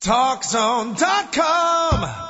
TalkZone.com.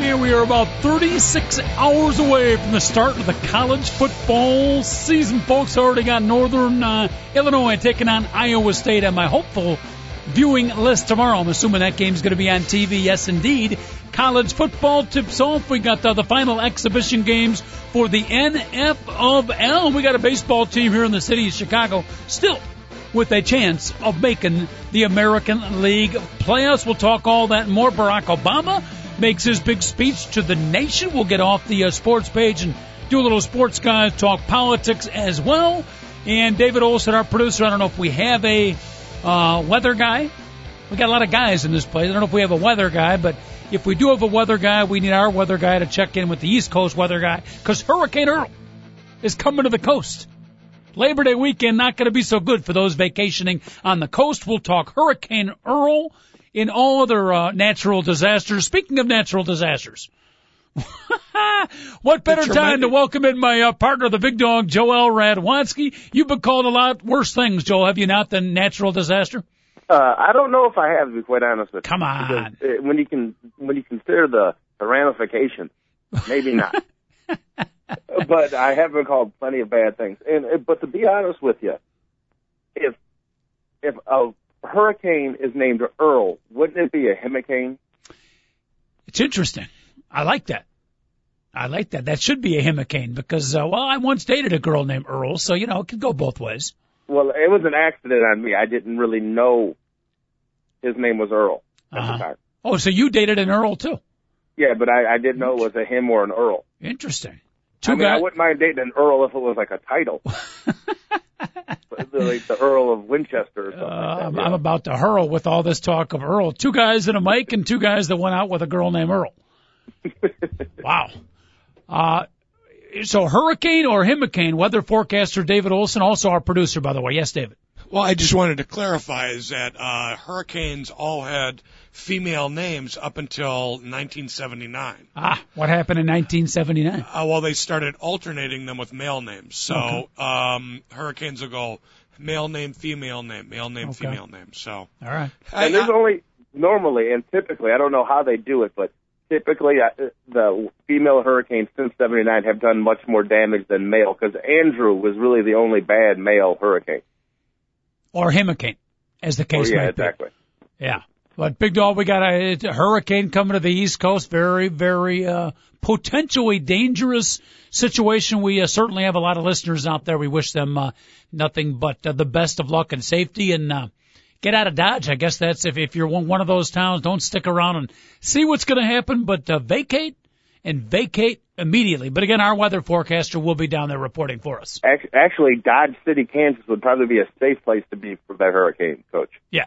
And we are about 36 hours away from the start of the college football season, folks. Already got Northern uh, Illinois taking on Iowa State on my hopeful viewing list tomorrow. I'm assuming that game's going to be on TV. Yes, indeed. College football tips off. We got the final exhibition games for the NFL. We got a baseball team here in the city of Chicago still with a chance of making the American League playoffs. We'll talk all that more. Barack Obama makes his big speech to the nation. We'll get off the uh, sports page and do a little sports guys talk politics as well. And David Olson, our producer, I don't know if we have a uh, weather guy. We got a lot of guys in this place. I don't know if we have a weather guy, but if we do have a weather guy, we need our weather guy to check in with the East Coast weather guy because Hurricane Earl is coming to the coast. Labor Day weekend not going to be so good for those vacationing on the coast. We'll talk Hurricane Earl in all other uh, natural disasters. Speaking of natural disasters, what better time to welcome in my uh, partner, the big dog, Joel Radwanski? You've been called a lot worse things, Joel, have you not, than natural disaster? Uh, I don't know if I have to be quite honest with you. Come on. Because, uh, when you can, when you consider the, the ramifications, maybe not. but I have been called plenty of bad things. And uh, but to be honest with you, if if a hurricane is named Earl, wouldn't it be a hurricane? It's interesting. I like that. I like that. That should be a hurricane because, uh, well, I once dated a girl named Earl, so, you know, it could go both ways. Well, it was an accident on me. I didn't really know his name was Earl Uh-huh. Oh, so you dated an Earl too? Yeah, but I, I didn't know it was a him or an Earl. Interesting. Two I mean, I wouldn't mind dating an Earl if it was like a title. like the Earl of Winchester or something Uh, like I'm, that. I'm about to hurl with all this talk of Earl. Two guys and a mic and two guys that went out with a girl named Earl. Wow. Uh, so hurricane or hurricane, weather forecaster David Olson, also our producer, by the way. Yes, David. Well, I just wanted to clarify is that uh, hurricanes all had female names up until 1979. Ah, what happened in 1979? Uh, well, they started alternating them with male names. So um, hurricanes will go male name, female name, male name, Okay. female name. So All right. I, and there's I- only normally and typically, I don't know how they do it, but typically uh, the female hurricanes since '79 have done much more damage than male because Andrew was really the only bad male hurricane. Or hurricane, as the Oh case yeah, might be. exactly. Yeah. But Big Dog, we got a, a hurricane coming to the East Coast. Very, very, uh, potentially dangerous situation. We uh, certainly have a lot of listeners out there. We wish them, uh, nothing but uh, the best of luck and safety and, uh, get out of Dodge. I guess that's if, if you're one, one of those towns, don't stick around and see what's going to happen, but, uh, vacate and vacate immediately. But again, our weather forecaster will be down there reporting for us. Act- Actually, Dodge City, Kansas would probably be a safe place to be for that hurricane, Coach. Yeah.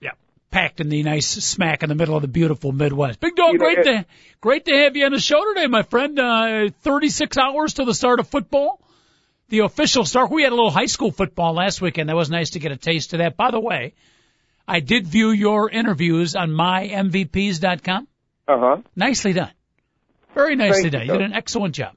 Yeah. Packed in the nice smack in the middle of the beautiful Midwest. Big dog, You know, great it- to great to have you on the show today, my friend. Uh, 36 hours to the start of football. The official start. We had a little high school football last weekend. That was nice to get a taste of that. By the way, I did view your interviews on mymvps.com. Uh huh. Nicely done. Very nicely Thank done. you, You did an excellent job.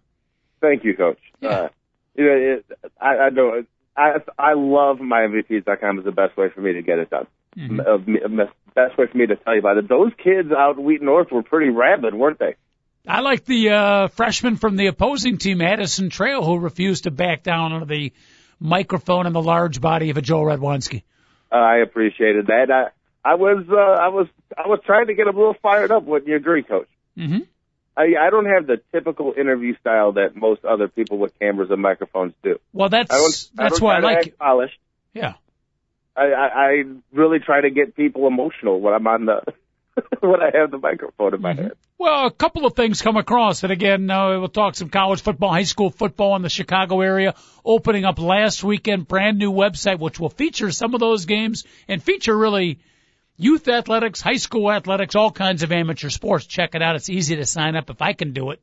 Thank you, Coach. Yeah. Uh, you know, it, I, I know. I I love mymvps.com is the best way for me to get it done. Mm-hmm. Uh, uh, best way for me to tell you about it. Those kids out in Wheaton North were pretty rabid, weren't they? I like the uh, freshman from the opposing team, Addison Trail, who refused to back down under the microphone and the large body of a Joe Radwanski. Uh, I appreciated that. I I was uh, I was I was trying to get a little fired up. Wouldn't you agree, Coach? Mm-hmm. I I don't have the typical interview style that most other people with cameras and microphones do. Well, that's I that's don't why I like act polished. Yeah. I, I I really try to get people emotional when I'm on the when I have the microphone in my Mm-hmm. hand. Well, a couple of things come across, and again, uh, we'll talk some college football, high school football in the Chicago area, opening up last weekend, brand new website, which will feature some of those games and feature really youth athletics, high school athletics, all kinds of amateur sports. Check it out. It's easy to sign up. If I can do it,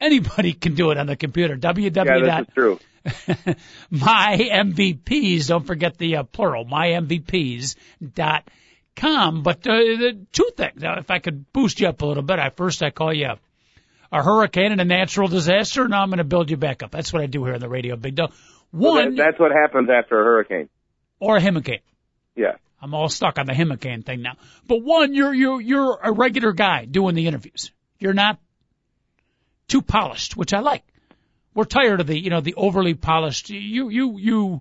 anybody can do it on the computer. www. Yeah, this is true. my MVPs. Don't forget the uh, plural. My MVPs dot com. But uh, the two things. Now, if I could boost you up a little bit, I first I call you a, a hurricane and a natural disaster. Now I'm going to build you back up. That's what I do here on the radio, Big Dog. Well, One that, that's what happens after a hurricane. or a hurricane. Yeah. I'm all stuck on the hurricane thing now. But one, you're you're you're a regular guy doing the interviews. You're not too polished, which I like. We're tired of the you know the overly polished. You you you.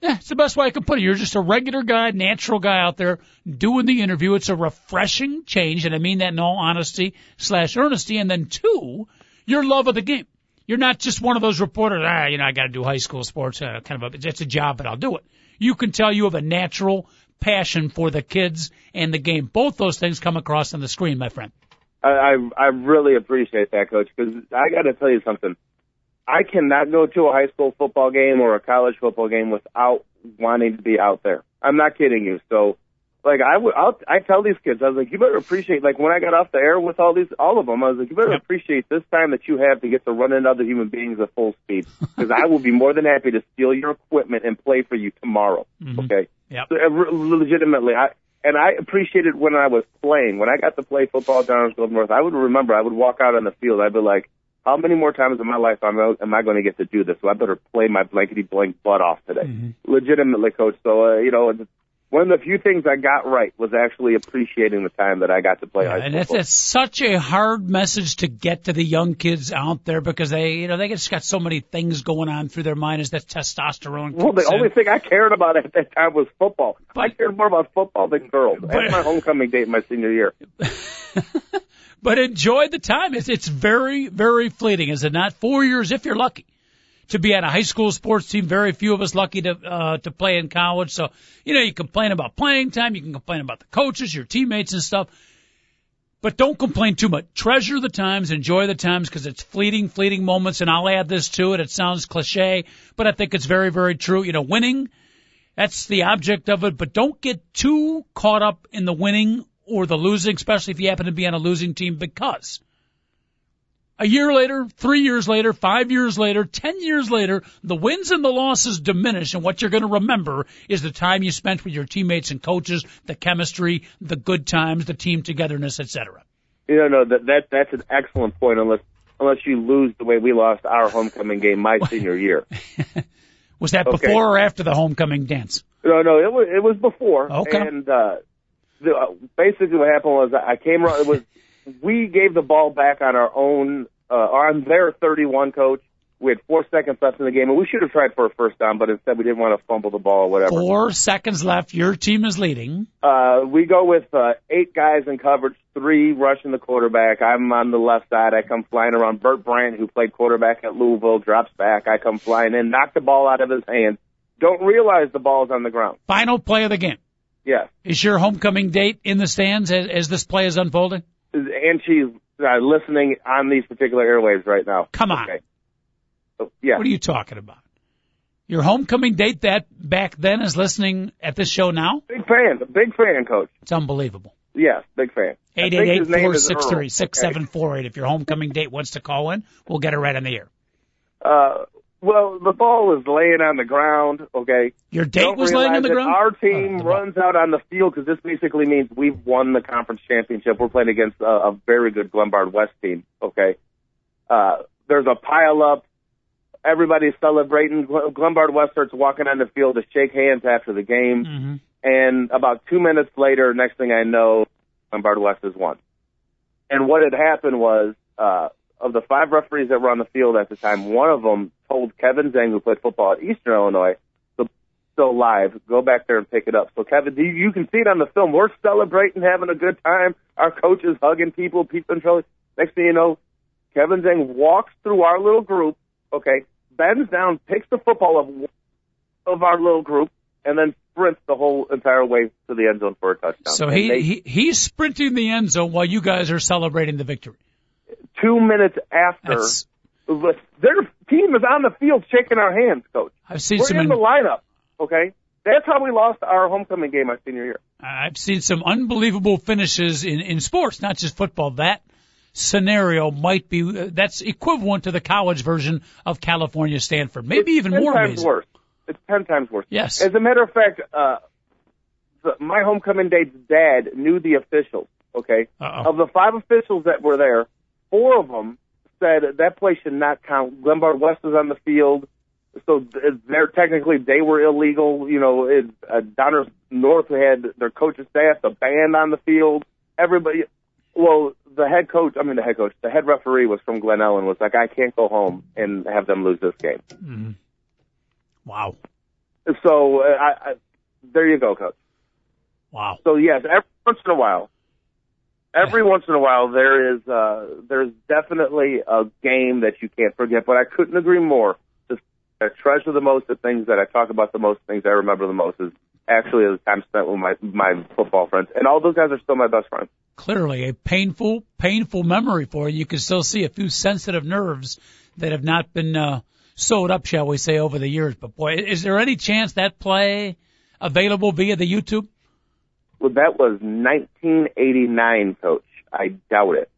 Yeah, it's the best way I can put it. You're just a regular guy, natural guy out there doing the interview. It's a refreshing change, and I mean that in all honesty slash earnesty. And then two, your love of the game. You're not just one of those reporters. Ah, you know, I got to do high school sports. Uh, kind of a, it's a job, but I'll do it. You can tell you have a natural passion for the kids and the game. Both those things come across on the screen, my friend. I, I really appreciate that, Coach, because I got to tell you something. I cannot go to a high school football game or a college football game without wanting to be out there. I'm not kidding you. So, like, I would, I'll, I tell these kids, I was like, you better appreciate, like, when I got off the air with all these, all of them, I was like, you better Yep. appreciate this time that you have to get to run into other human beings at full speed, because I will be more than happy to steal your equipment and play for you tomorrow. Okay. Yep. So, uh, re- legitimately, I and I appreciated when I was playing. When I got to play football down in Gulf North, I would remember I would walk out on the field. I'd be like, "How many more times in my life am I, am I going to get to do this? So I better play my blankety blank butt off today." Legitimately, coach. So uh, you know, it's- one of the few things I got right was actually appreciating the time that I got to play high And school. it's, football. it's such a hard message to get to the young kids out there because they, you know, they just got so many things going on through their mind as that testosterone. well, the in. only thing I cared about at that time was football. I cared more about football than girls. But- That's my homecoming date my senior year. but enjoy the time. It's it's very very fleeting, is it not? Four years if you're lucky to be on a high school sports team. Very few of us lucky to uh, to play in college. So you know you complain about playing time, you can complain about the coaches, your teammates, and stuff. But don't complain too much. Treasure the times, enjoy the times because it's fleeting, fleeting moments. And I'll add this to it. It sounds cliche, but I think it's very, very true. You know, winning, that's the object of it, but don't get too caught up in the winning or the losing, especially if you happen to be on a losing team because a year later, three years later, five years later, ten years later, the wins and the losses diminish, and what you're going to remember is the time you spent with your teammates and coaches, the chemistry, the good times, the team togetherness, etc. You know, no, that that that's an excellent point. Unless unless you lose the way we lost our homecoming game my senior year. Was that Okay. before or after the homecoming dance? No, no, it was it was before. Okay. And uh, the, uh, basically, what happened was I came. around It was we gave the ball back on our own uh, on their 31 coach. We had four seconds left in the game, and we should have tried for a first down, but instead we didn't want to fumble the ball or whatever. Four seconds left. Your team is leading. Uh, we go with uh, eight guys in coverage, three rushing the quarterback. I'm on the left side. I come flying around. Burt Bryant, who played quarterback at Louisville, drops back. I come flying in, knock the ball out of his hands. Don't realize the ball's on the ground. Final play of the game. Yes. Is your homecoming date in the stands as, as this play is unfolding? And she's uh, listening on these particular airwaves right now. Come on. Okay. So, yeah. What are you talking about? Your homecoming date that back then is listening at this show now? Big fan. Big fan, coach. It's unbelievable. Yes, big fan. I Eight think eight eight his name four is six Earl, three six seven four eight. If your homecoming date wants to call in, we'll get it right on the air. Uh, well, the ball was laying on the ground. Okay. Your date Don't was laying on the ground. Our team Oh, the ball. runs out on the field because this basically means we've won the conference championship. We're playing against a, a very good Glenbard West team. Okay. Uh, there's a pile up. Everybody's celebrating. Glenbard West starts walking on the field to shake hands after the game. hmm And about two minutes later, next thing I know, Glenbard West has won. And what had happened was, uh, of the five referees that were on the field at the time, one of them told Kevin Zeng, who played football at Eastern Illinois, the still live, go back there and pick it up. So Kevin, you- can see it on the film. We're celebrating, having a good time. Our coach is hugging people, people controlling. Next thing you know, Kevin Zeng walks through our little group, okay, bends down, picks the football of of our little group, and then sprints the whole entire way to the end zone for a touchdown. So he, they- he he's sprinting the end zone while you guys are celebrating the victory. two minutes after That's, their team is on the field shaking our hands, coach. I've seen We're some. in the lineup. Okay, that's how we lost our homecoming game my senior year. I've seen some unbelievable finishes in, in sports, not just football. That scenario might be uh, that's equivalent to the college version of California Stanford, maybe It's even ten more times amazing. worse. It's ten times worse. Yes. As a matter of fact, uh, the, my homecoming date's dad knew the officials. Okay, Uh-oh. of the five officials that were there, four of them said that play should not count. Glenbard West was on the field, so they're technically they were illegal. You know, it, uh, Downers North had their coaching staff, the band on the field, everybody. Well, the head coach, I mean the head coach, the head referee was from Glen Ellyn. Was like, I can't go home and have them lose this game. Mhm. Wow. So uh, I, I, there you go, coach. Wow. So yes, every once in a while, every once in a while there is uh, there's definitely a game that you can't forget. But I couldn't agree more. The I treasure the most, the things that I talk about the most, things I remember the most is actually the time spent with my my football friends, and all those guys are still my best friends. Clearly a painful, painful memory for you. You can still see a few sensitive nerves that have not been uh, sewed up, shall we say, over the years. But boy, is there any chance that play available via the YouTube? Well, that was 1989, coach. I doubt it.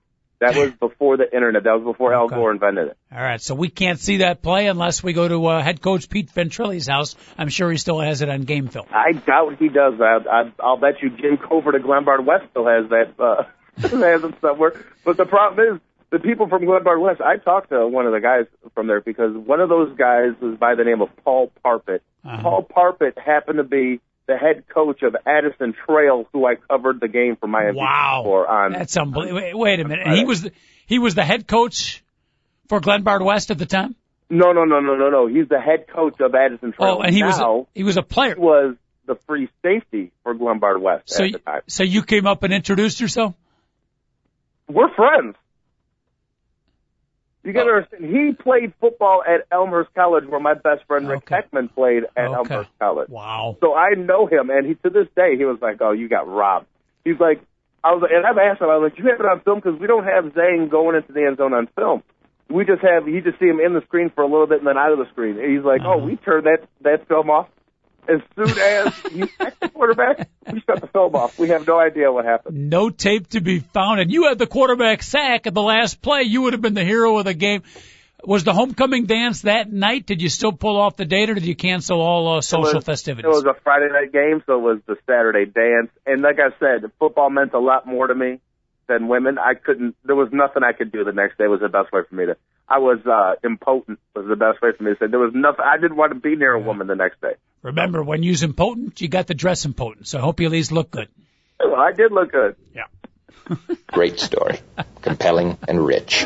That was before the internet. That was before Al Gore invented it. All right, so we can't see that play unless we go to uh, head coach Pete Ventrelli's house. I'm sure he still has it on game film. I doubt he does that. I, I'll bet you Jim Covert of Glenbard West still has that, uh, has it somewhere. But the problem is, the people from Glenbard West, I talked to one of the guys from there because one of those guys was by the name of Paul Parpet. Uh-huh. Paul Parpet happened to be the head coach of Addison Trail, who I covered the game for my MVP Wow, for on. that's unbelievable. Wait, wait a minute, and he was the, he was the head coach for Glenbard West at the time. no, no, no, no, no, no. He's the head coach of Addison Trail. Oh, and he was now, a, he was a player. he was the free safety for Glenbard West So at the time. so you came up and introduced yourself. We're friends. You got to understand, he played football at Elmhurst College, where my best friend Rick Okay. Heckman played at Okay. Elmhurst College. Wow. So I know him, and he to this day he was like, "Oh, you got robbed." He's like, "I was," and I've asked him, "I was like, you have it on film because we don't have Zane going into the end zone on film. We just have you just see him in the screen for a little bit and then out of the screen." And he's like, "Oh, Uh-huh. we turned that that film off." As soon as he sacked the quarterback, we shut the film off. We have no idea what happened. No tape to be found, and you had the quarterback sack at the last play. You would have been the hero of the game. Was the homecoming dance that night? Did you still pull off the date, or did you cancel all uh, social it was, festivities? It was a Friday night game, so it was the Saturday dance. And like I said, football meant a lot more to me than women. I couldn't. There was nothing I could do the next day. Was the best way for me to. I was uh impotent. Was the best way for me to say. There was nothing. I didn't want to be near a woman the next day. Remember, when using potent, you got the dress impotent. So I hope you at least look good. Well, I did look good. Yeah. Great story. Compelling and rich.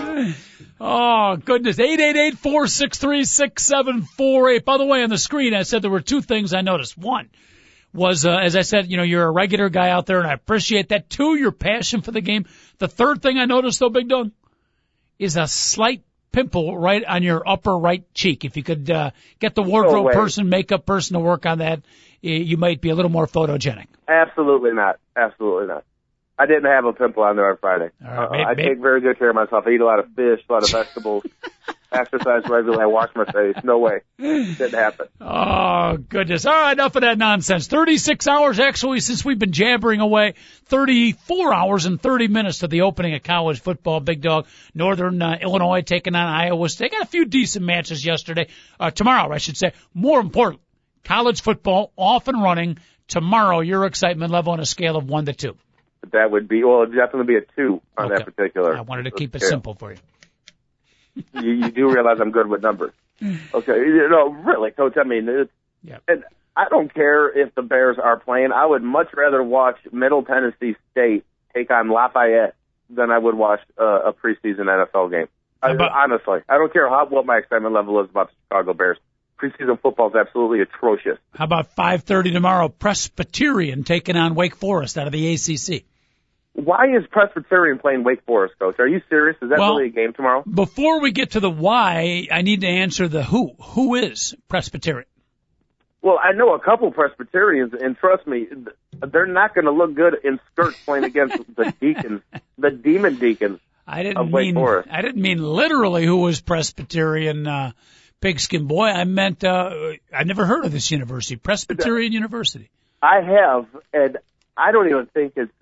Oh, goodness. 888-463-6748. By the way, on the screen, I said there were two things I noticed. One was, uh, as I said, you know, you're a regular guy out there, and I appreciate that. Two, your passion for the game. The third thing I noticed, though, Big Dog, is a slight pimple right on your upper right cheek. If you could uh, get the wardrobe way. person, makeup person to work on that, you might be a little more photogenic. Absolutely not. Absolutely not. I didn't have a pimple on there on Friday. Right, Uh, may- I may- take very good care of myself. I eat a lot of fish, a lot of vegetables, exercise regularly. I wash my face. No way. Didn't happen. Oh, goodness. All right, enough of that nonsense. 36 hours actually since we've been jabbering away. 34 hours and 30 minutes to the opening of college football. Big dog. Northern uh, Illinois taking on Iowa State. Got a few decent matches yesterday. Uh, tomorrow, I should say. More important, college football off and running. Tomorrow, your excitement level on a scale of 1 to 2. That would be well, it'd definitely be a two on Okay. that particular. I wanted to keep it scale. simple for you. You, you do realize I'm good with numbers. Okay, you know, really, coach. I mean, it's, Yeah. and I don't care if the Bears are playing. I would much rather watch Middle Tennessee State take on Lafayette than I would watch uh, a preseason NFL game. I, about- honestly, I don't care how what my excitement level is about the Chicago Bears. Preseason football is absolutely atrocious. How about 5.30 tomorrow? Presbyterian taking on Wake Forest out of the ACC. Why is Presbyterian playing Wake Forest, coach? Are you serious? Is that Well- really a game tomorrow? Before we get to the why, I need to answer the who. Who is Presbyterian? Well, I know a couple Presbyterians, and trust me, they're not going to look good in skirts playing against the deacons, the demon deacons. I didn't mean Forest. I didn't mean literally who was Presbyterian uh, pigskin boy. I meant uh, I never heard of this university, Presbyterian University. I have, and I don't even think it's,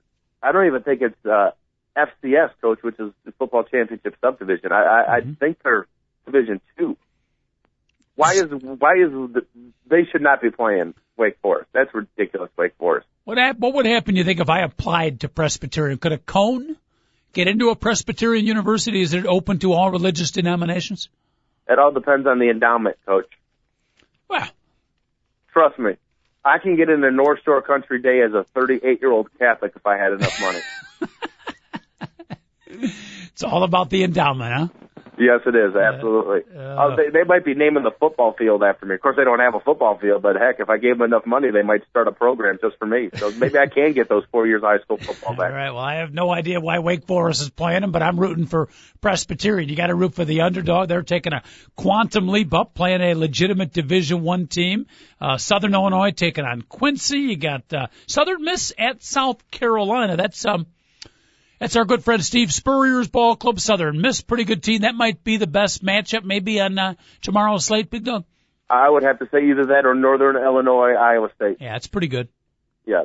I don't even think it's uh, FCS, coach, which is the football championship subdivision. I, I, Mhm. I think they're Division Two. Why is why is the, they should not be playing Wake Forest? That's ridiculous, Wake Forest. What what would happen? You think if I applied to Presbyterian, could a cone get into a Presbyterian university? Is it open to all religious denominations? It all depends on the endowment, coach. Well, Trust me. I can get into North Shore Country Day as a 38 year old Catholic if I had enough money. it's all about the endowment, huh? Yes, it is absolutely. Uh, oh, they, they might be naming the football field after me. Of course, they don't have a football field, but heck, if I gave them enough money, they might start a program just for me. So maybe I can get those four years of high school football back. right. Well, I have no idea why Wake Forest is playing them, but I'm rooting for Presbyterian. You got to root for the underdog. They're taking a quantum leap up, playing a legitimate Division One team. Uh, Southern Illinois taking on Quincy. You got uh, Southern Miss at South Carolina. That's um. That's our good friend Steve Spurrier's ball club, Southern Miss. Pretty good team. That might be the best matchup, maybe on uh, tomorrow's slate. Big dog. I would have to say either that or Northern Illinois, Iowa State. Yeah, it's pretty good. Yeah,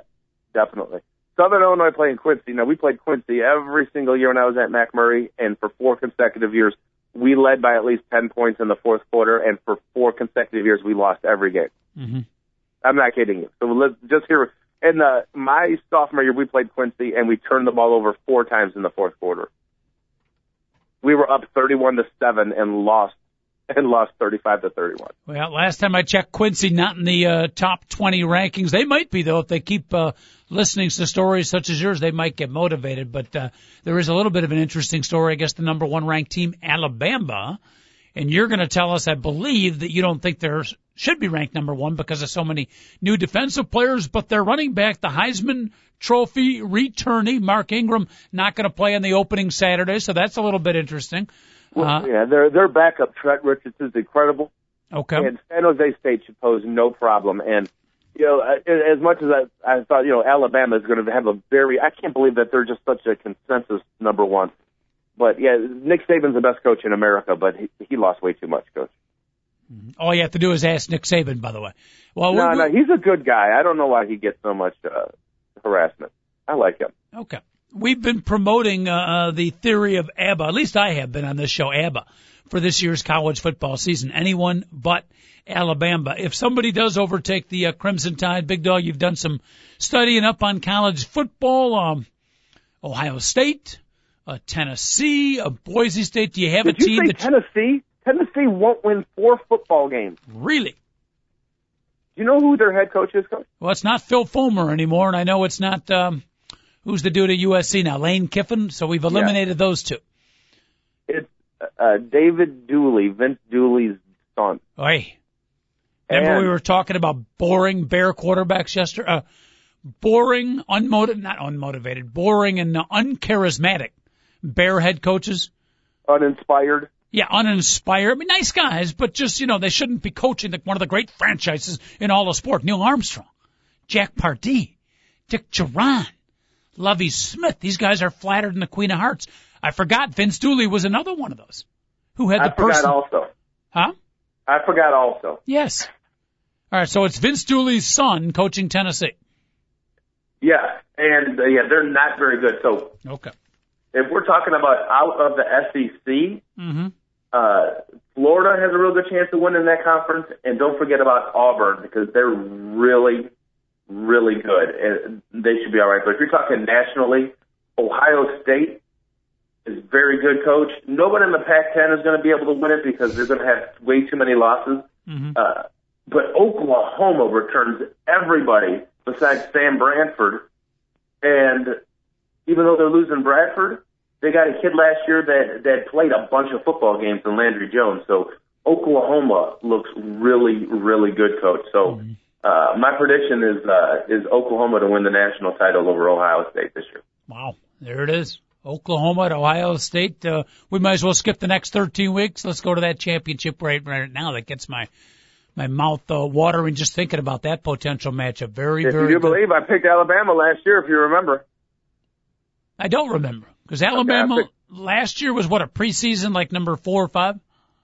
definitely. Southern Illinois playing Quincy. Now we played Quincy every single year when I was at MacMurray, and for four consecutive years we led by at least ten points in the fourth quarter, and for four consecutive years we lost every game. hmm I'm not kidding you. So let's just hear. In the, my sophomore year, we played Quincy, and we turned the ball over four times in the fourth quarter. We were up 31 to seven and lost, and lost 35 to 31. Well, last time I checked, Quincy not in the uh, top 20 rankings. They might be though if they keep uh, listening to stories such as yours. They might get motivated. But uh, there is a little bit of an interesting story. I guess the number one ranked team, Alabama, and you're going to tell us, I believe, that you don't think they should be ranked number one because of so many new defensive players. But their running back, the Heisman Trophy returnee, Mark Ingram, not going to play on the opening Saturday, so that's a little bit interesting. Uh, yeah, their their backup Trent Richardson is incredible. okay. and San Jose State should pose no problem. And you know, as much as I, I thought, you know, Alabama is going to have a very, I can't believe that they're just such a consensus number one. But yeah, Nick Saban's the best coach in America, but he, he lost way too much, coach. All you have to do is ask Nick Saban, by the way. Well, No, no, he's a good guy. I don't know why he gets so much uh, harassment. I like him. Okay. We've been promoting uh, uh, the theory of ABBA. At least I have been on this show, ABBA, for this year's college football season. Anyone but Alabama. If somebody does overtake the uh, Crimson Tide, Big Dog, you've done some studying up on college football. Um, Ohio State, uh, Tennessee, uh, Boise State. Do you have Did a team that Tennessee? Tennessee won't win four football games. really? Do you know who their head coach is, coach? Well, it's not Phil Fulmer anymore, and I know it's not. Um, who's the dude at USC now? Lane Kiffin. So we've eliminated those two. It's uh, David Dooley, Vince Dooley's son. Oi. Remember And- we were talking about boring bear quarterbacks yesterday? Uh, boring, unmotivated, not unmotivated, boring and uncharismatic bear head coaches. Uninspired. Yeah, uninspired. I mean, nice guys, but just, you know, they shouldn't be coaching the, one of the great franchises in all of sport. Neill Armstrong, Jack Pardee, Dick Jauron, Lovie Smith. These guys are flattered in the Queen of Hearts. I forgot Vince Dooley was another one of those who had the I forgot person. also. Huh? I forgot also. Yes. All right, so it's Vince Dooley's son coaching Tennessee. Yeah, and uh, yeah, they're not very good. So Okay. If we're talking about out of the SEC, Mm-hmm. uh, Florida has a real good chance of winning that conference, and don't forget about Auburn because they're really, really good, and they should be all right. But if you're talking nationally, Ohio State is very good coach. Nobody in the Pac-10 is going to be able to win it because they're going to have way too many losses. Mm-hmm. Uh, but Oklahoma returns everybody besides Sam Bradford. And even though they're losing Bradford, they got a kid last year that, that played a bunch of football games in Landry Jones. So Oklahoma looks really, really good, coach. So, uh, my prediction is, uh, is Oklahoma to win the national title over Ohio State this year. Wow. There it is. Oklahoma at Ohio State. Uh, we might as well skip the next 13 weeks. Let's go to that championship right, right now. That gets my my mouth uh, watering just thinking about that potential matchup. Very, If very you do good. believe, I picked Alabama last year, if you remember. I don't remember because Alabama picked- last year was what a preseason like number four or five.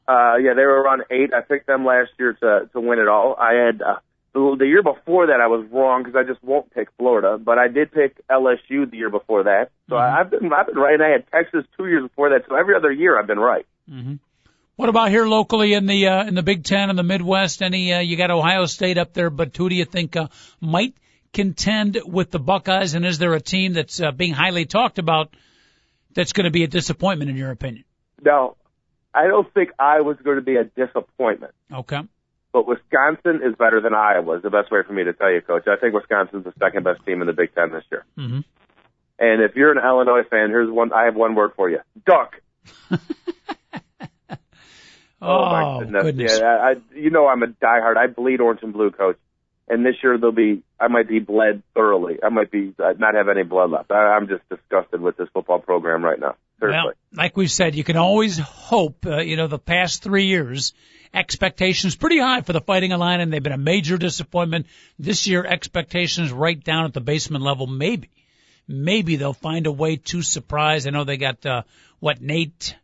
Uh, yeah, they were around eight. I picked them last year to to win it all. I had uh, the, the year before that I was wrong because I just won't pick Florida, but I did pick LSU the year before that. So Mhm. I, I've been I've been right. And I had Texas two years before that. So every other year I've been right. hmm What about here locally in the uh, in the Big Ten and the Midwest? Any uh, you got Ohio State up there, but who do you think uh, might contend with the Buckeyes? And is there a team that's uh, being highly talked about that's going to be a disappointment in your opinion? Now, I don't think Iowa's going to be a disappointment. Okay. But Wisconsin is better than Iowa. Is the best way for me to tell you, Coach. I think Wisconsin's the second best team in the Big Ten this year. hmm And if you're an Illinois fan, here's one. I have one word for you: duck. Oh, my goodness! goodness. Yeah, I, you know I'm a diehard. I bleed orange and blue, Coach. And this year they'll be, I might be bled thoroughly. I might be uh, not have any blood left. I, I'm just disgusted with this football program right now. Seriously. Well, like we've said, you can always hope. Uh, you know, the past three years, expectations pretty high for the Fighting Illini, and they've been a major disappointment. This year, expectations right down at the basement level. Maybe, maybe they'll find a way to surprise. I know they got uh, what Nate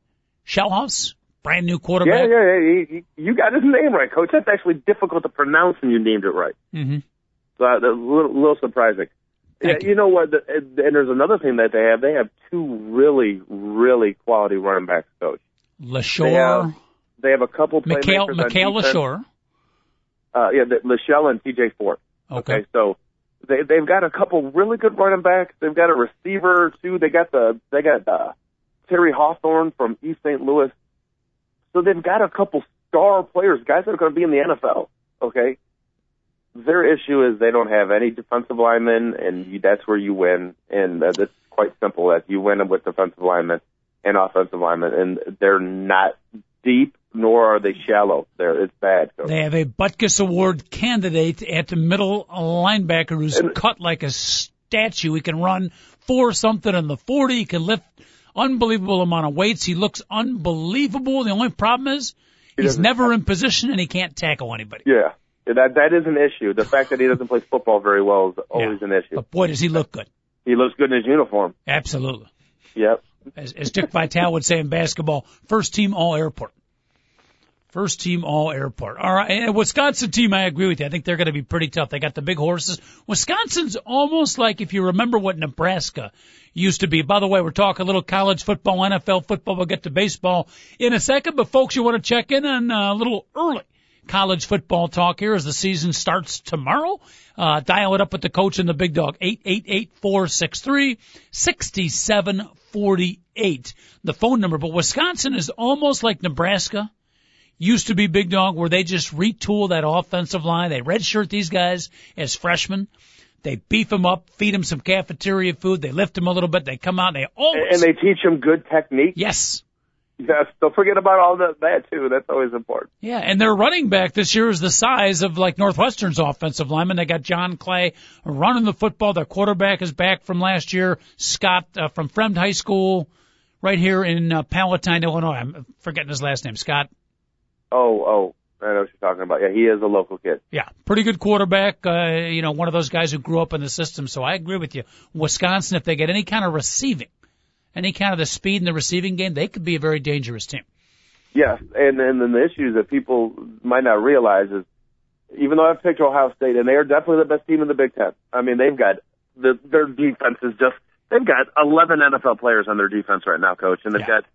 Scheelhaase, brand new yeah, quarterback. yeah, yeah. He, he, you got his name right, Coach. That's actually difficult to pronounce, and you named it right. Mm-hmm. So uh, that's a little, little surprising. Thank yeah, you know what? The, and there's another thing that they have. They have two really, really quality running backs, Coach. LeShoure, have They have a couple Mikhail, Mikhail. LeShoure. Uh, yeah, the, Lachelle and TJ Fort. Okay. so they they've got a couple really good running backs. They've got a receiver too. They got the they got uh, Terry Hawthorne from East St. Louis. So they've got a couple star players, guys that are going to be in the NFL. Okay. Their issue is they don't have any defensive linemen, and you, that's where you win. And uh, that's quite simple. That you win with defensive linemen and offensive linemen, and they're not deep nor are they shallow. There, it's bad. Coach. They have a Butkus Award candidate at the middle linebacker who's And- cut like a statue. He can run four something in the 40. He can lift unbelievable amount of weights. He looks unbelievable. The only problem is He he's never in position and he can't tackle anybody. Yeah, that that is an issue. The fact that he doesn't play football very well is always an issue. But boy, does he look good. He looks good in his uniform. Absolutely. Yep. As, as Dick Vitale would say in basketball, first team all airport. First team all airport. All right. And Wisconsin team, I agree with you. I think they're going to be pretty tough. They got the big horses. Wisconsin's almost like if you remember what Nebraska used to be. By the way, we're talking a little college football, NFL football. We'll get to baseball in a second. But folks, you want to check in on uh, a little early college football talk here as the season starts tomorrow. Uh, dial it up with the coach and the big dog. 888-463-6748. The phone number. But Wisconsin is almost like Nebraska used to be big dog where they just retool that offensive line. They redshirt these guys as freshmen. They beef them up, feed them some cafeteria food. They lift them a little bit. They come out and they always, And they teach them good technique. yes. Yes. Don't forget about all that, that too. That's always important. Yeah, and their running back this year is the size of like Northwestern's offensive lineman. They got John Clay running the football. Their quarterback is back from last year. Scott uh, from Fremd High School, right here in uh, Palatine, Illinois. I'm forgetting his last name. Scott. Oh, oh. I know what you're talking about. Yeah, he is a local kid. Yeah, pretty good quarterback. Uh, you know, one of those guys who grew up in the system. So I agree with you. Wisconsin, if they get any kind of receiving, any kind of the speed in the receiving game, they could be a very dangerous team. Yes, and and then the issues that people might not realize is, even though I've picked Ohio State, and they are definitely the best team in the Big Ten. I mean, they've got the their defense is just they've got 11 NFL players on their defense right now, coach, and they've Yeah. got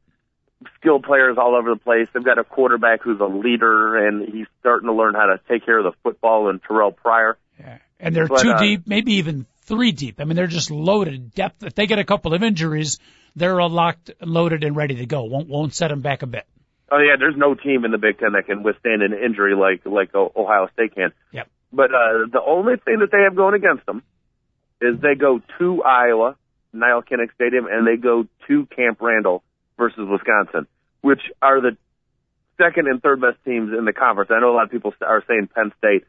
skilled players all over the place. They've got a quarterback who's a leader, and he's starting to learn how to take care of the football. And Terrelle Pryor. Yeah. And they're But, two uh, deep, maybe even three deep. I mean, they're just loaded depth. If they get a couple of injuries, they're locked, loaded, and ready to go. Won't won't set them back a bit. Oh yeah, there's no team in the Big Ten that can withstand an injury like like Ohio State can. Yep. But uh, the only thing that they have going against them is they go to Iowa, Nile Kinnick Stadium, and they go to Camp Randall versus Wisconsin, which are the second and third best teams in the conference. I know a lot of people are saying Penn State.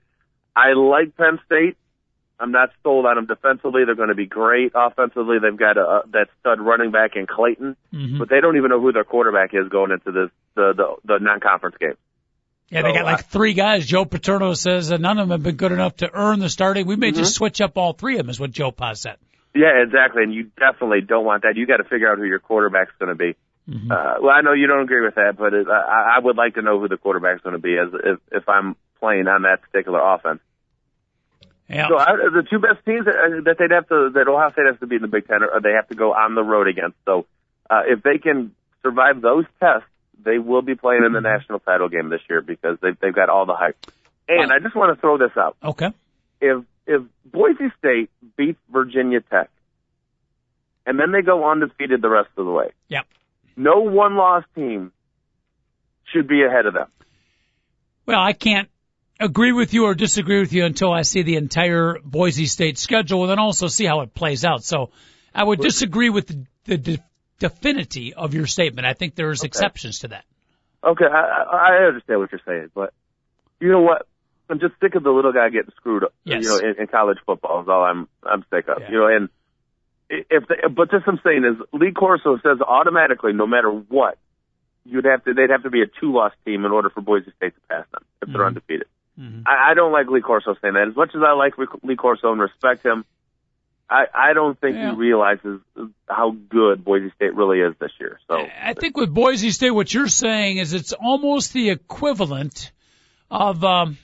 I like Penn State. I'm not sold on them defensively. They're going to be great offensively. They've got a, that stud running back in Clayton, hmm but they don't even know who their quarterback is going into this the the, the non-conference game. Yeah, they got like three guys. Joe Paterno says that none of them have been good enough to earn the starting. We may Mm-hmm. just switch up all three of them, is what Joe Paz said. Yeah, exactly. And you definitely don't want that. You got to figure out who your quarterback's going to be. Mm-hmm. Uh, well, I know you don't agree with that, but it, I, I would like to know who the quarterback's going to be as if if I'm playing on that particular offense. Yeah. So I, the two best teams that, uh, that they'd have to that Ohio State has to be in the Big Ten, are, they have to go on the road against. So uh, if they can survive those tests, they will be playing in the national title game this year because they've they've got all the hype. And I just want to throw this out: okay. if if Boise State beats Virginia Tech, and then they go undefeated the rest of the way, Yep. No one loss team should be ahead of them. Well, I can't agree with you or disagree with you until I see the entire Boise State schedule and then also see how it plays out. So I would disagree with the, the de- definity of your statement. I think there's exceptions to that. Okay, I, I I understand what you're saying, but you know what? I'm just sick of the little guy getting screwed up. Yes. You know, in, in college football is all I'm I'm sick of. Yeah. You know, and if they, but this I'm saying is Lee Corso says automatically, no matter what, you'd have to they'd have to be a two loss team in order for Boise State to pass them if they're undefeated. I, I don't like Lee Corso saying that. As much as I like Lee Corso and respect him, I I don't think Yeah. he realizes how good Boise State really is this year. So I think with Boise State, what you're saying is it's almost the equivalent of um,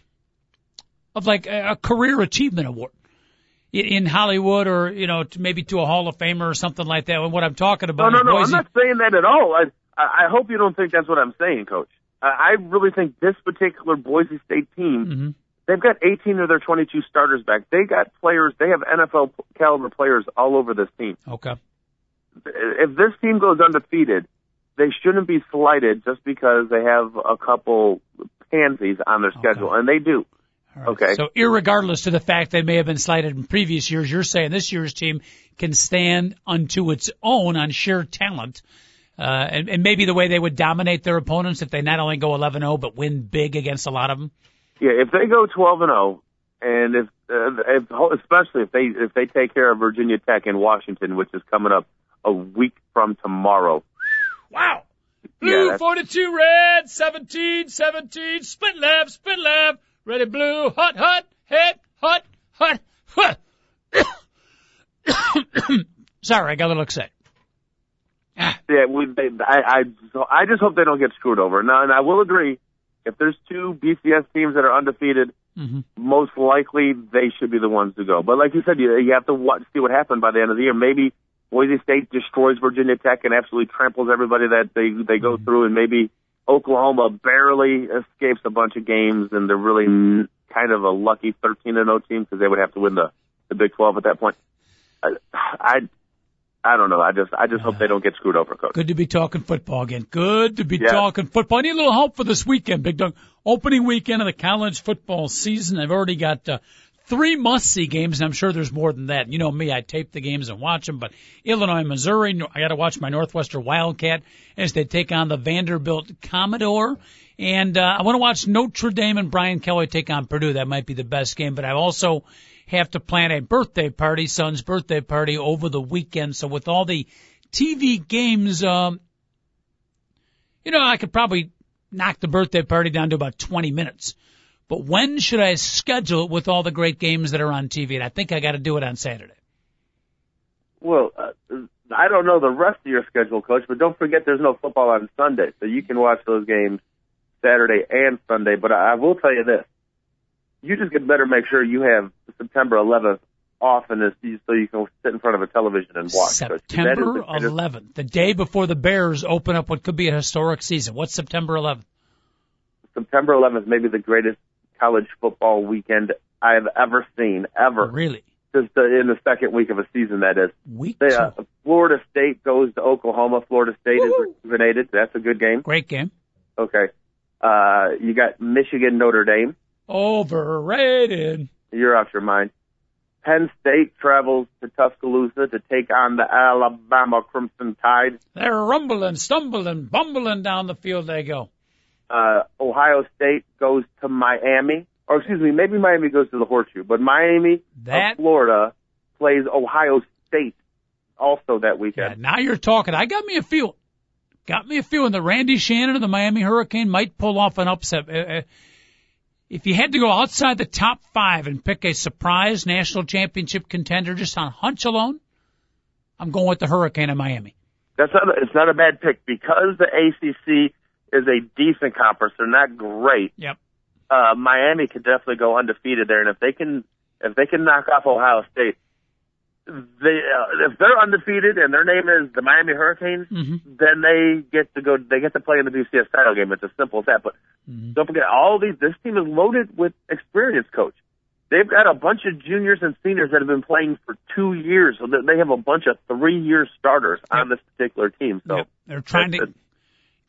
of like a a career achievement award in, Hollywood, or you know, to maybe to a Hall of Famer or something like that. And what I'm talking about no, no, no. I'm not saying that at all. I, I hope you don't think that's what I'm saying, Coach. I, I really think this particular Boise State team, Mhm. they've got 18 of their 22 starters back. They got players. They have NFL caliber players all over this team. Okay. If this team goes undefeated, they shouldn't be slighted just because they have a couple pansies on their schedule, and they do. Right. Okay. So, irregardless to the fact they may have been slighted in previous years, you're saying this year's team can stand unto its own on sheer talent, uh, and, and maybe the way they would dominate their opponents if they not only go 11-0 but win big against a lot of them. Yeah, if they go 12-0, and if, uh, if especially if they if they take care of Virginia Tech in Washington, which is coming up a week from tomorrow. Wow. Blue that's- 42 red, 17, 17, split left, split left, ready blue, hot, hot, hit, hot, hot, hot. Sorry, I got a little excited. Ah, Yeah, we, they, I, I, so I just hope they don't get screwed over. Now, and I will agree, if there's two BCS teams that are undefeated, Mhm. most likely they should be the ones to go. But like you said, you, you have to watch, see what happened by the end of the year. Maybe Boise State destroys Virginia Tech and absolutely tramples everybody that they they go through, and maybe Oklahoma barely escapes a bunch of games, and they're really n- kind of a lucky 13 and 0 team because they would have to win the the Big 12 at that point. I, I I don't know. I just I just hope they don't get screwed over, coach. good to be talking football again. Good to be Yeah. talking football. I need a little help for this weekend, Big Dog. Opening weekend of the college football season. I've already got uh, three must-see games, and I'm sure there's more than that. You know me, I tape the games and watch them, but Illinois, Missouri, I got to watch my Northwestern Wildcat as they take on the Vanderbilt Commodore. And uh, I want to watch Notre Dame and Brian Kelly take on Purdue. That might be the best game, but I also have to plan a birthday party, son's birthday party over the weekend. So with all the TV games, um, you know, I could probably knock the birthday party down to about 20 minutes. But when should I schedule it with all the great games that are on TV? And I think I got to do it on Saturday. Well, uh, I don't know the rest of your schedule, coach, but don't forget there's no football on Sunday, so you can watch those games Saturday and Sunday. But I I will tell you this: you just get better make sure you have September 11th off in this, so you can sit in front of a television and watch. Coach. That is September the 11th, the day before the Bears open up what could be a historic season. What's September 11th? September 11th may be the greatest college football weekend I have ever seen, ever. Really? Just in the second week of a season, that is. Week They, uh, Florida State goes to Oklahoma. Florida State Woo-hoo. is rejuvenated. That's a good game. Great game. Okay. Uh, you got Michigan, Notre Dame. Overrated. You're off your mind. Penn State travels to Tuscaloosa to take on the Alabama Crimson Tide. They're rumbling, stumbling, bumbling down the field they go. Uh, Ohio State goes to Miami, or excuse me, maybe Miami goes to the Horseshoe, but Miami That- of Florida plays Ohio State also that Yeah, weekend. now you're talking. I got me a feel. got me a feeling that Randy Shannon of the Miami Hurricane might pull off an upset. Uh, uh, if you had to go outside the top five and pick a surprise national championship contender just on hunch alone, I'm going with the Hurricane of Miami. That's not. A, it's not a bad pick because the ACC is a decent conference. They're not great. Yep. Uh, Miami could definitely go undefeated there, and if they can, if they can knock off Ohio State, they uh, if they're undefeated and their name is the Miami Hurricanes, mm-hmm. then they get to go. They get to play in the BCS title game. It's as simple as that. But mm-hmm. don't forget, all these. This team is loaded with experience, coach. They've got a bunch of juniors and seniors that have been playing for two years, so they have a bunch of three-year starters yep. on this particular team. So yep. they're trying to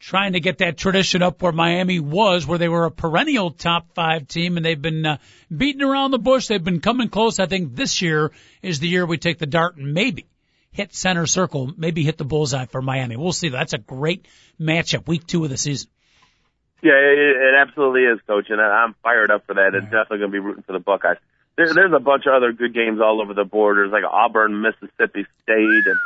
trying to get that tradition up where Miami was, where they were a perennial top five team, and they've been uh, beating around the bush. They've been coming close. I think this year is the year we take the dart and maybe hit center circle, maybe hit the bullseye for Miami. We'll see. That's a great matchup, week two of the season. Yeah, it, it absolutely is, coach, and I'm fired up for that. It's definitely going to be rooting for the Buckeyes. There, there's a bunch of other good games all over the board. There's like Auburn, Mississippi State, and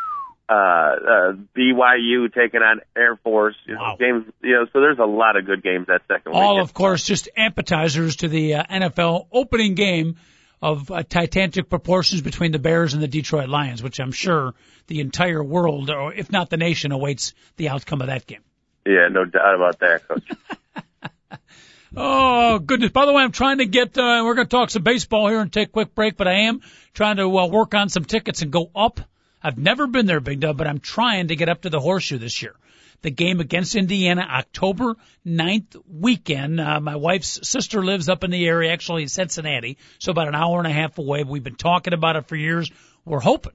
uh, uh, BYU taking on Air Force. You wow. know, games, you know, so there's a lot of good games that second week. All, of course, just appetizers to the uh, NFL opening game of uh, titanic proportions between the Bears and the Detroit Lions, which I'm sure the entire world, or if not the nation, awaits the outcome of that game. Yeah, no doubt about that, coach. Oh goodness! By the way, I'm trying to get. Uh, we're going to talk some baseball here and take a quick break, but I am trying to uh, work on some tickets and go up. I've never been there, Big Dub, but I'm trying to get up to the Horseshoe this year. The game against Indiana, October 9th weekend. Uh, my wife's sister lives up in the area, actually in Cincinnati, so about an hour and a half away. We've been talking about it for years. We're hoping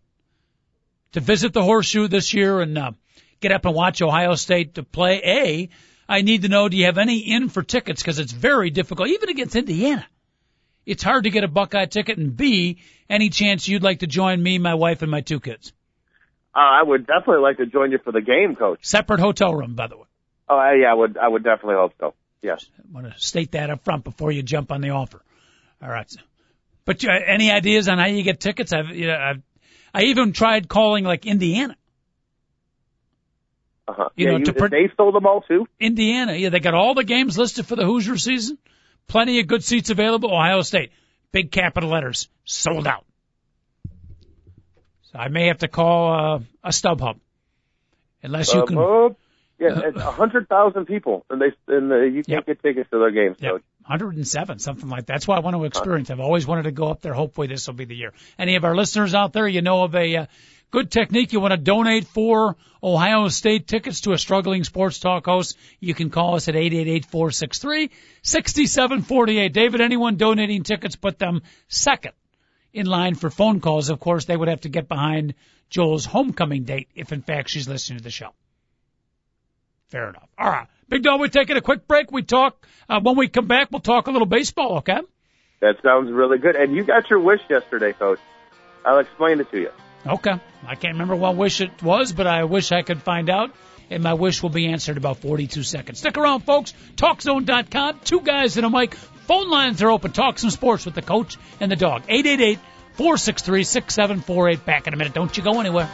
to visit the Horseshoe this year and uh, get up and watch Ohio State to play. A I need to know, do you have any in for tickets? Because it's very difficult, even against Indiana. It's hard to get a Buckeye ticket. And B, any chance you'd like to join me, my wife, and my two kids? Uh, I would definitely like to join you for the game, Coach. Separate hotel room, by the way. Oh, yeah, I would. I would definitely hope so. Yes. I want to state that up front before you jump on the offer. All right. But uh, any ideas on how you get tickets? I've, you know, I've, I even tried calling like Indiana. Uh-huh. You yeah, know, you, per- they stole them all too. Indiana, yeah, they got all the games listed for the Hoosier season. Plenty of good seats available. Ohio State, big capital letters, sold out. So I may have to call uh, a StubHub, unless you can. Uh, yeah, it's a hundred thousand people, and they and uh, you can't Yep. get tickets to their games. Yep. So 107, something like that. That's why I want to experience. I've always wanted to go up there. Hopefully this will be the year. Any of our listeners out there, you know of a uh, good technique. You want to donate for Ohio State tickets to a struggling sports talk host. You can call us at 888-463-6748. David, anyone donating tickets, put them second in line for phone calls. Of course, they would have to get behind Joel's homecoming date if in fact she's listening to the show. Fair enough. All right. Big Dog, we're taking a quick break. We talk, uh, when we come back, we'll talk a little baseball, okay? that sounds really good. And you got your wish yesterday, Coach. I'll explain it to you. Okay. I can't remember what wish it was, but I wish I could find out. And my wish will be answered about 42 seconds. Stick around, folks. TalkZone.com. Two guys and a mic. Phone lines are open. Talk some sports with the coach and the dog. 888 463 6748. Back in a minute. Don't you go anywhere.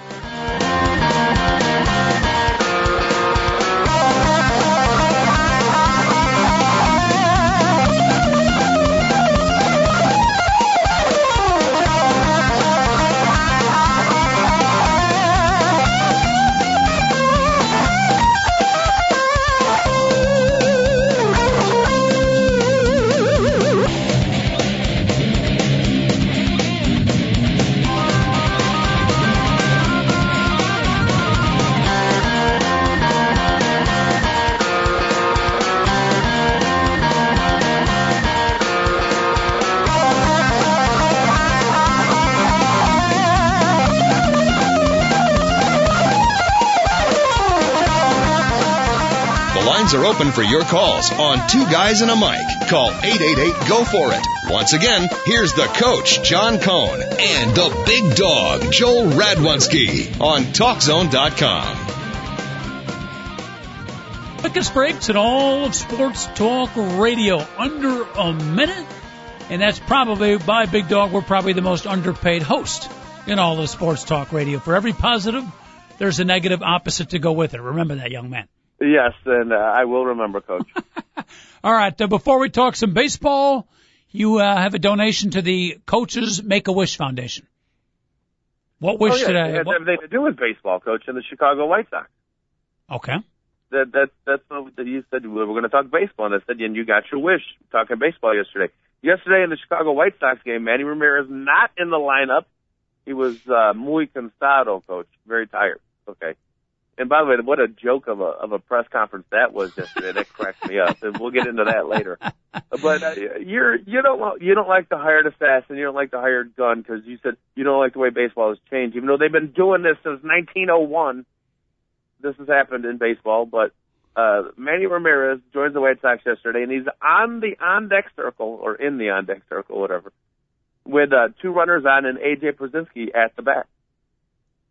Lines are open for your calls on Two Guys and a Mic. Call 888 go for it. Once again, here's the coach, John Cohn, and the big dog, Joel Radwanski on TalkZone.com. Quickest breaks in all of sports talk radio. Under a minute. And that's probably, by Big Dog, we're probably the most underpaid host in all of sports talk radio. For every positive, there's a negative opposite to go with it. Remember that, young man. Yes, and uh, I will remember, Coach. All right. Uh, before we talk some baseball, you uh, have a donation to the Coaches Make a Wish Foundation. What wish oh, yeah, did it has What, everything to do with baseball, Coach, and the Chicago White Sox. okay. That that that's what you said we were going to talk baseball, and I said, and you got your wish talking baseball yesterday. Yesterday in the Chicago White Sox game, Manny Ramirez not in the lineup. He was uh, muy cansado, Coach, very tired. Okay. And by the way, what a joke of a of a press conference that was yesterday. That cracked me up, and we'll get into that later. But uh, you're you don't you don't like the hired assassin, you don't like the hired gun because you said you don't like the way baseball has changed, even though they've been doing this since 1901. This has happened in baseball, but uh, Manny Ramirez joins the White Sox yesterday, and he's on the on deck circle or in the on deck circle, whatever, with uh, two runners on and AJ Pierzynski at the bat.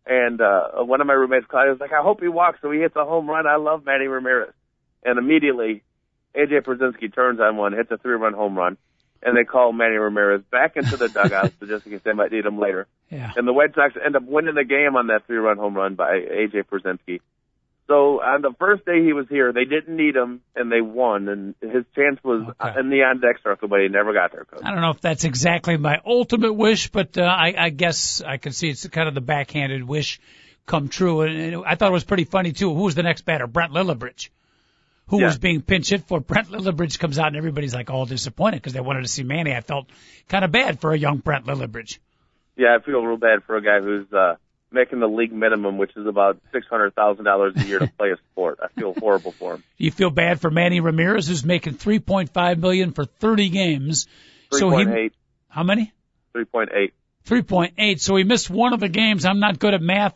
And uh, one of my roommates, Claudia, was like, "I hope he walks so he hits a home run." I love Manny Ramirez, and immediately AJ Pierzynski turns on one, hits a three-run home run, and they call Manny Ramirez back into the dugout so just in case they might need him later. Yeah. And the White Sox end up winning the game on that three-run home run by AJ Pierzynski. So on the first day he was here, they didn't need him, and they won. And his chance was Okay. in the on-deck circle, but he never got there, coach. I don't know if that's exactly my ultimate wish, but uh, I, I guess I can see it's kind of the backhanded wish come true. And, and I thought it was pretty funny too. Who was the next batter? Brent Lillibridge, who Yeah. was being pinch hit for. Brent Lillibridge comes out and everybody's like all disappointed because they wanted to see Manny. I felt kind of bad for a young Brent Lillibridge. Yeah, I feel real bad for a guy who's uh, making the league minimum, which is about six hundred thousand dollars a year to play a sport. I feel horrible for him. Do you feel bad for Manny Ramirez, who's making 3.5 million for 30 games? Three So he, eight, how many? three point eight. 3.8. So he missed one of the games. I'm not good at math,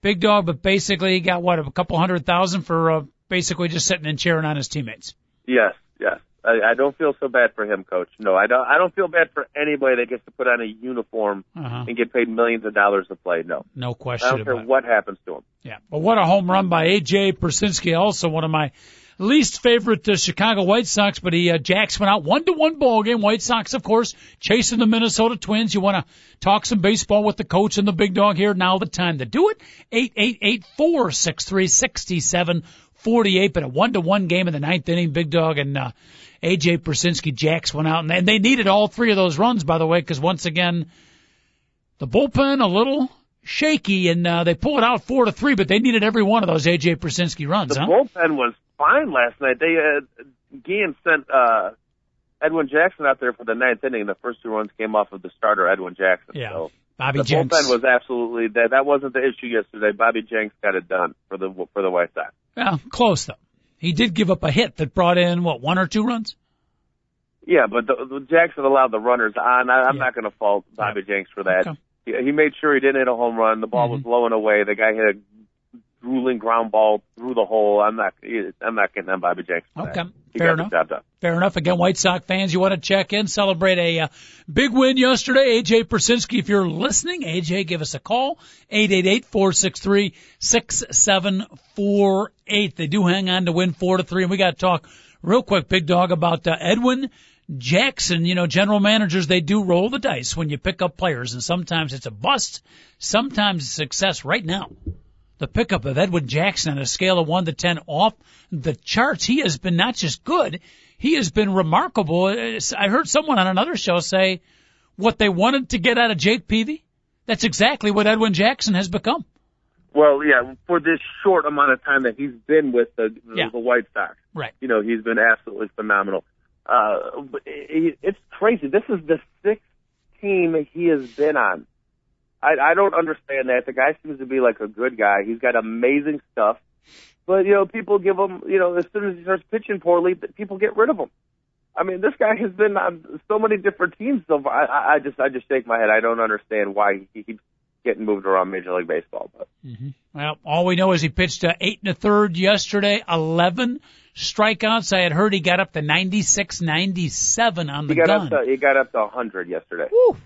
big dog, but basically he got what a couple hundred thousand for uh, basically just sitting and cheering on his teammates. Yes, yes. I, I don't feel so bad for him, coach. No, I don't. I don't feel bad for anybody that gets to put on a uniform Uh-huh. and get paid millions of dollars to play. No, No I question don't care it. what happens to him. Yeah, but what a home run by AJ Pierzynski, also one of my least favorite uh, Chicago White Sox. But he uh, jacks went out one to one ball game. White Sox, of course, chasing the Minnesota Twins. You want to talk some baseball with the coach and the big dog here? Now the time to do it. Eight eight eight four six three sixty seven forty eight. But a one to one game in the ninth inning, big dog and. uh AJ Pierzynski jacks went out, and they, they needed all three of those runs, by the way, because once again, the bullpen a little shaky, and uh, they pull it out four to three, but they needed every one of those AJ Pierzynski runs, The huh? bullpen was fine last night. They uh, Guillen sent uh, Edwin Jackson out there for the ninth inning. The first two runs came off of the starter Edwin Jackson. Yeah. So Bobby the Jenks. bullpen was absolutely that. That wasn't the issue yesterday. Bobby Jenks got it done for the for the White Sox. well, close though. He did give up a hit that brought in what one or two runs. Yeah, but the, the Jackson allowed the runners on. I, I'm Yeah. not going to fault Bobby Jenks for that. Okay. He, he made sure he didn't hit a home run. The ball was Mhm. blowing away. The guy hit a drooling ground ball through the hole. I'm not. I'm not getting on Bobby Jenks. For Okay, that. Fair enough. the job done. Fair enough. Again, White Sox fans, you want to check in, celebrate a uh, big win yesterday. AJ Pierzynski, if you're listening, AJ, give us a call. 888-463-6748. They do hang on to win four to three. And we got to talk real quick, big dog, about uh, Edwin Jackson. You know, general managers, they do roll the dice when you pick up players. And sometimes it's a bust. Sometimes it's success right now the pickup of Edwin Jackson on a scale of 1 to 10 off the charts. He has been not just good, he has been remarkable. I heard someone on another show say what they wanted to get out of Jake Peavy. That's exactly what Edwin Jackson has become. Well, yeah, for this short amount of time that he's been with the the, Yeah. the White Sox, Right. you know, he's been absolutely phenomenal. Uh, it's crazy. This is the sixth team he has been on. I, I don't understand that. The guy seems to be like a good guy. He's got amazing stuff, but you know, people give him, you know, as soon as he starts pitching poorly, people get rid of him. I mean, this guy has been on so many different teams. So I, I I just, I just shake my head. I don't understand why he keeps getting moved around Major League Baseball. But mhm Well, all we know is he pitched uh, eight and a third yesterday, 11 strikeouts. I had heard he got up to 96, 97 on the he got gun. up to, he got up to 100 yesterday. Woo.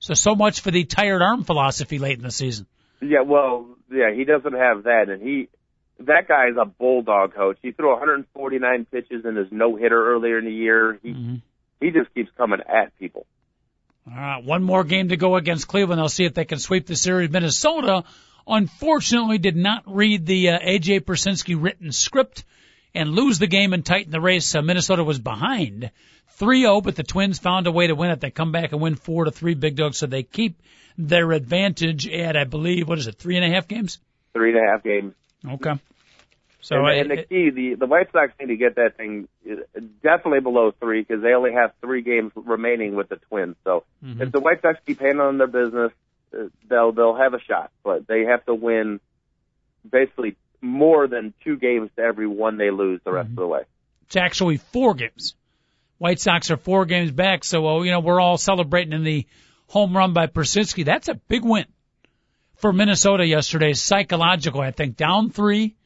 So, so much for the tired arm philosophy late in the season. Yeah, well, yeah, he doesn't have that, and he that guy is a bulldog coach. He threw 149 pitches in his no hitter earlier in the year. He Mm-hmm. he just keeps coming at people. All right, one more game to go against Cleveland. They'll see if they can sweep the series. Minnesota unfortunately did not read the uh, AJ Pierzynski written script and lose the game and tighten the race. Uh, Minnesota was behind 3-0, but the Twins found a way to win it. They come back and win four to three big dogs, so they keep their advantage at, I believe, what is it, three and a half games? Three and a half games. Okay. So and, and the key, the the White Sox need to get that thing uh, definitely below three because they only have three games remaining with the Twins. So Mhm. if the White Sox keep handling their business, uh, they'll they'll have a shot. But they have to win basically more than two games to every one they lose the rest Mm-hmm. of the way. it's actually four games. White Sox are four games back, so uh, you know we're all celebrating in the home run by Pierzynski. That's a big win for Minnesota yesterday. Psychological, I think, down three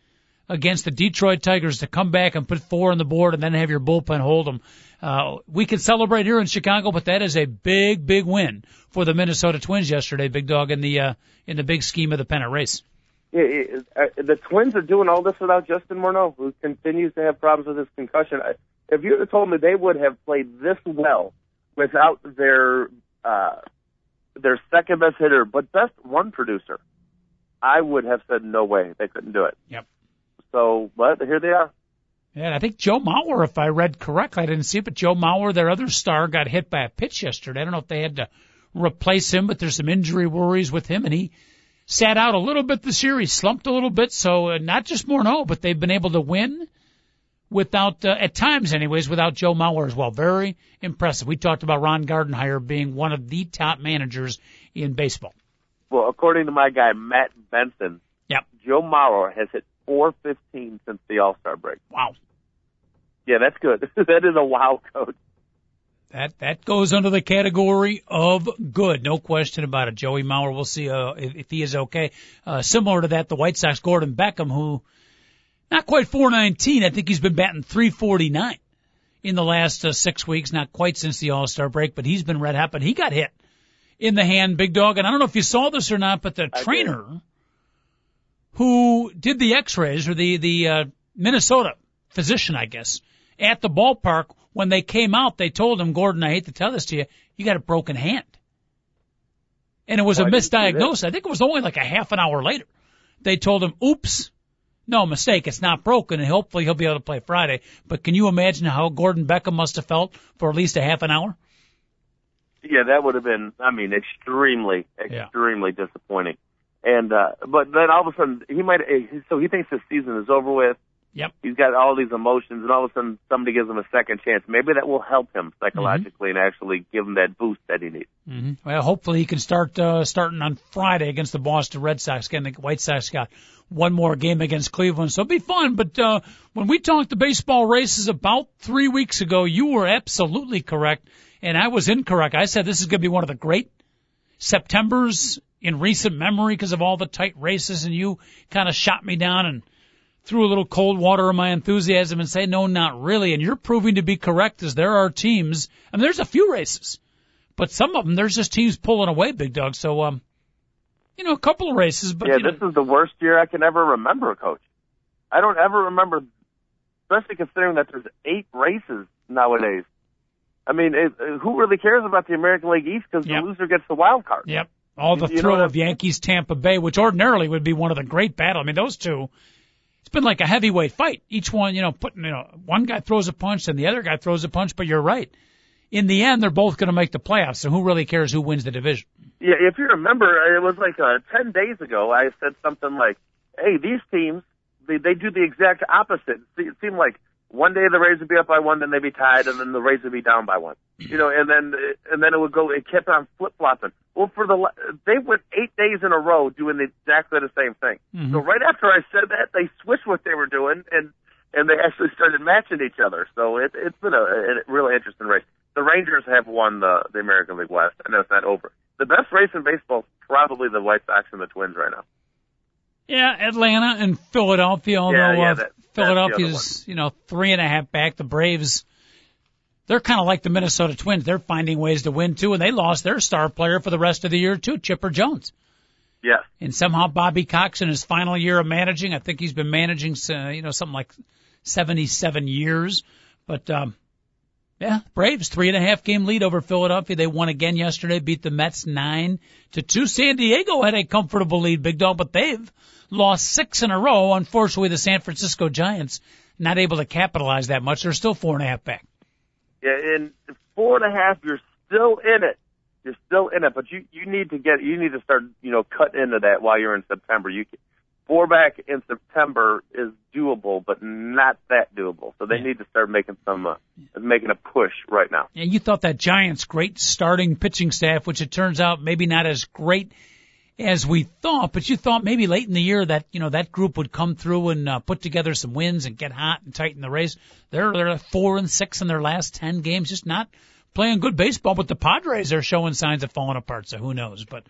against the Detroit Tigers to come back and put four on the board and then have your bullpen hold them. Uh, we can celebrate here in Chicago, but that is a big, big win for the Minnesota Twins yesterday, big dog in the uh, in the big scheme of the pennant race. It, uh, the Twins are doing all this without Justin Morneau, who continues to have problems with his concussion. I- If you had told me they would have played this well without their uh, their second best hitter, but best run producer, I would have said no way they couldn't do it. Yep. So, but here they are. Yeah, and I think Joe Mauer, if I read correctly, I didn't see it, but Joe Mauer, their other star, got hit by a pitch yesterday. I don't know if they had to replace him, but there's some injury worries with him, and he sat out a little bit this year. He slumped a little bit, so uh, not just Morneau, but they've been able to win without, uh, at times anyways, without Joe Mauer as well. Very impressive. We talked about Ron Gardenhire being one of the top managers in baseball. Well, according to my guy Matt Benson, Yep. Joe Mauer has hit 415 since the All Star break. Wow. Yeah, that's good. that is a wow coach. That that goes under the category of good, no question about it. Joey Mauer, we'll see uh, if, if he is okay. Uh, similar to that, the White Sox Gordon Beckham, who not quite 419, I think he's been batting 349 in the last uh, six weeks, not quite since the All Star break, but he's been red hot. But he got hit in the hand, big dog, and I don't know if you saw this or not, but the I did. trainer who did the X-rays or the the uh, Minnesota physician, I guess, at the ballpark when they came out, they told him, Gordon, I hate to tell this to you, you got a broken hand. And it was Oh, a I didn't see that. misdiagnosis. I think it was only like a half an hour later. They told him, oops, no mistake, it's not broken, and hopefully he'll be able to play Friday. But can you imagine how Gordon Beckham must have felt for at least a half an hour? Yeah, that would have been, I mean, extremely, Yeah. extremely disappointing. And, uh, but then all of a sudden, he might, eh, so he thinks the season is over with. Yep. He's got all these emotions, and all of a sudden, somebody gives him a second chance. Maybe that will help him psychologically and actually give him that boost that he needs. hmm Well, hopefully he can start uh, starting on Friday against the Boston Red Sox. Again, the White Sox got one more game against Cleveland, so it'll be fun. But uh, when we talked the baseball races about three weeks ago, you were absolutely correct, and I was incorrect. I said this is going to be one of the great Septembers in recent memory because of all the tight races, and you kind of shot me down and threw a little cold water on my enthusiasm and say, no, not really. And you're proving to be correct as there are teams, I mean, there's a few races but some of them there's just teams pulling away, big dog. So um, you know, a couple of races, but yeah, you know, this is the worst year I can ever remember, Coach. I don't ever remember, especially considering that there's eight races nowadays. I mean, it, who really cares about the American League East because Yep. the loser gets the wild card? yep, all the You thrill of Yankees Tampa Bay, which ordinarily would be one of the great battle. I mean, those two. It's been like a heavyweight fight. Each one, you know, putting, you know, one guy throws a punch and the other guy throws a punch. But you're right. In the end, they're both going to make the playoffs. So who really cares who wins the division? Yeah, if you remember, it was like uh, ten days ago. I said something like, "Hey, these teams they they do the exact opposite. It seemed like one day the Rays would be up by one, then they'd be tied, and then the Rays would be down by one. You know, and then and then it would go. It kept on flip flopping. Well, for the they went eight days in a row doing exactly the same thing. Mhm. So right after I said that, they switched what they were doing, and and they actually started matching each other. So it, it's been a, a really interesting race. The Rangers have won the the American League West. I know it's not over. The best race in baseball is probably the White Sox and the Twins right now. Yeah, Atlanta and Philadelphia. Although yeah, uh, that- that's Philadelphia's, you know, three and a half back. The Braves, they're kind of like the Minnesota Twins. They're finding ways to win too, and they lost their star player for the rest of the year too, Chipper Jones. Yes. And somehow Bobby Cox in his final year of managing, I think he's been managing, uh, you know, something like 77 years. But um, Yeah, Braves three and a half game lead over Philadelphia. They won again yesterday, beat the Mets nine to two. San Diego had a comfortable lead, big dog, but they've lost six in a row. Unfortunately, the San Francisco Giants not able to capitalize that much. They're still four and a half back. Yeah, in four and a half, you're still in it. You're still in it, but you you need to get you need to start you know cut into that while you're in September. You four back in September is doable, but not that doable. So they Yeah. need to start making some uh, making a push right now. And you thought that Giants' great starting pitching staff, which it turns out maybe not as great as we thought, but you thought maybe late in the year that you know that group would come through and uh, put together some wins and get hot and tighten the race. They're they're four and six in their last ten games, just not playing good baseball. But the Padres are showing signs of falling apart, so who knows? But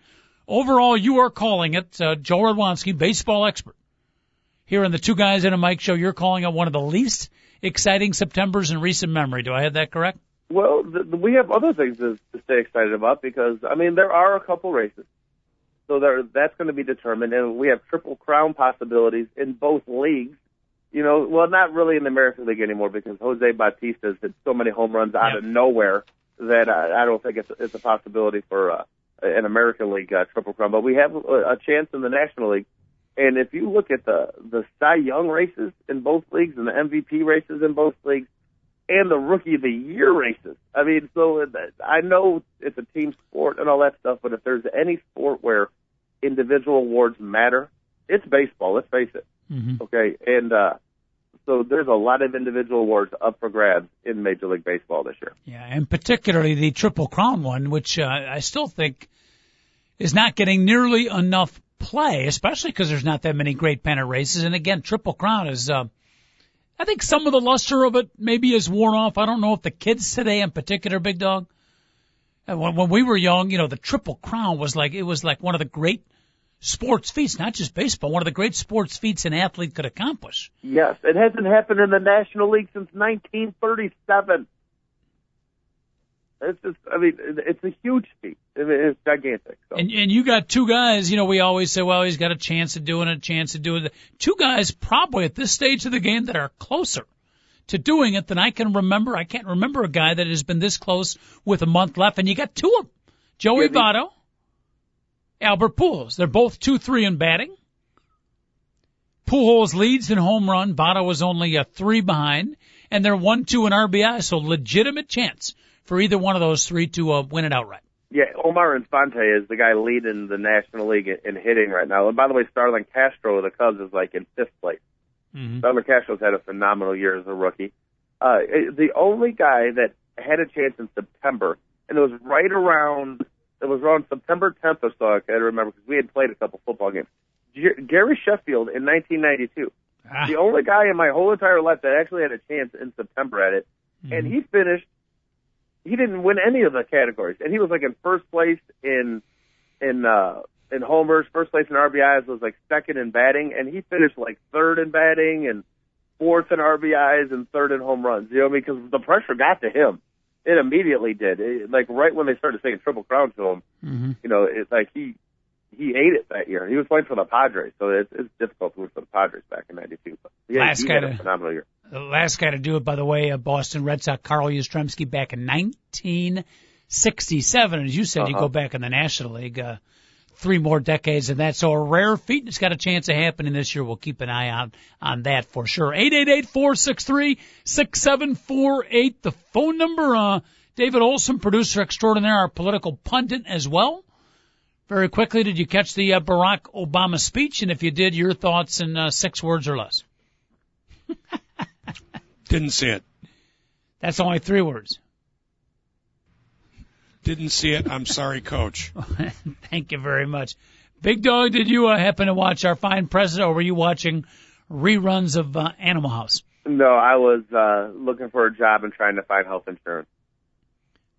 overall, you are calling it uh, Joe Radwanski, baseball expert. Here in the Two Guys in a Mic show, you're calling it one of the least exciting Septembers in recent memory. Do I have that correct? Well, th- we have other things to, to stay excited about because I mean there are a couple races, so there that's going to be determined, and we have triple crown possibilities in both leagues. You know, well, not really in the American League anymore because Jose Bautista's hit so many home runs out Yep. of nowhere that I, I don't think it's it's a possibility for uh, an American League uh, triple crown. But we have a, a chance in the National League. And if you look at the the Cy Young races in both leagues and the MVP races in both leagues, and the rookie of the year races. I mean, so I know it's a team sport and all that stuff, but if there's any sport where individual awards matter, it's baseball. Let's face it. Mm-hmm. Okay, and uh, so there's a lot of individual awards up for grabs in Major League Baseball this year. Yeah, and particularly the Triple Crown one, which uh, I still think is not getting nearly enough play, especially because there's not that many great pennant races. And again, Triple Crown is, uh, I think some of the luster of it maybe is worn off. I don't know if the kids today in particular, Big Dog. When, when we were young, you know, the Triple Crown was like, it was like one of the great sports feats, not just baseball, one of the great sports feats an athlete could accomplish. Yes, it hasn't happened in the National League since 1937. It's just, I mean, it's a huge feat. It's gigantic. So. And and you got two guys, you know, we always say, well, he's got a chance of doing it, a chance of doing it. Two guys probably at this stage of the game that are closer to doing it than I can remember. I can't remember a guy that has been this close with a month left, and you got two of them. Joey Yeah, Votto, Albert Pujols. They're both two three in batting. Pujols leads in home run. Votto is only a three behind, and they're one two in RBI, so legitimate chance for either one of those three to uh, win it outright. Yeah, Omar Infante is the guy leading the National League in hitting right now. And by the way, Starlin Castro of the Cubs is like in fifth place. Mm-hmm. Starlin Castro's had a phenomenal year as a rookie. Uh, the only guy that had a chance in September, and it was right around, it was around September 10th or so, I can remember, because we had played a couple football games. G- Gary Sheffield in 1992. Ah, The only guy in my whole entire life that actually had a chance in September at it, and he finished. He didn't win any of the categories, and he was like in first place in in uh in homers, first place in RBIs, was like second in batting, and he finished like third in batting and fourth in RBIs and third in home runs. You know, because the pressure got to him. It immediately did. It, like right when they started saying triple crown to him, hmm you know, it's like he he ate it that year. He was playing for the Padres, so it's, it's difficult to root for the Padres back in '92. But yeah, Last guy to- phenomenal year. The last guy to do it, by the way, uh, Boston Red Sox Carl Yastrzemski back in 1967. As you said, you Uh-huh. go back in the National League, uh, three more decades than that. So a rare feat. and It's got a chance of happening this year. We'll keep an eye on on that for sure. Eight eight eight four six three six seven four eight. The phone number. Uh, David Olson, producer extraordinaire, our political pundit as well. Very quickly, did you catch the uh, Barack Obama speech? And if you did, your thoughts in uh, six words or less. Didn't see it. That's only three words. Didn't see it. I'm sorry, coach. Thank you very much. Big Dog, did you uh, happen to watch our fine president, or were you watching reruns of uh, Animal House? No, I was uh looking for a job and trying to find health insurance.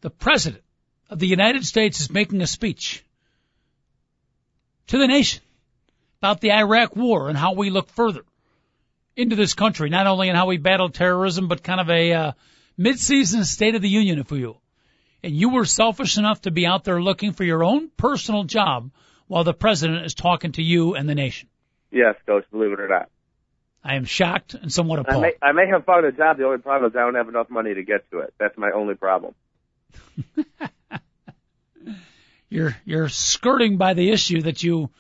The president of the United States is making a speech to the nation about the Iraq War and how we look further into this country, not only in how we battle terrorism, but kind of a uh, mid-season State of the Union, if you will. And you were selfish enough to be out there looking for your own personal job while the president is talking to you and the nation. Yes, coach, believe it or not. I am shocked and somewhat I appalled. may, I may have found a job. The only problem is I don't have enough money to get to it. That's my only problem. You're you're skirting by the issue that you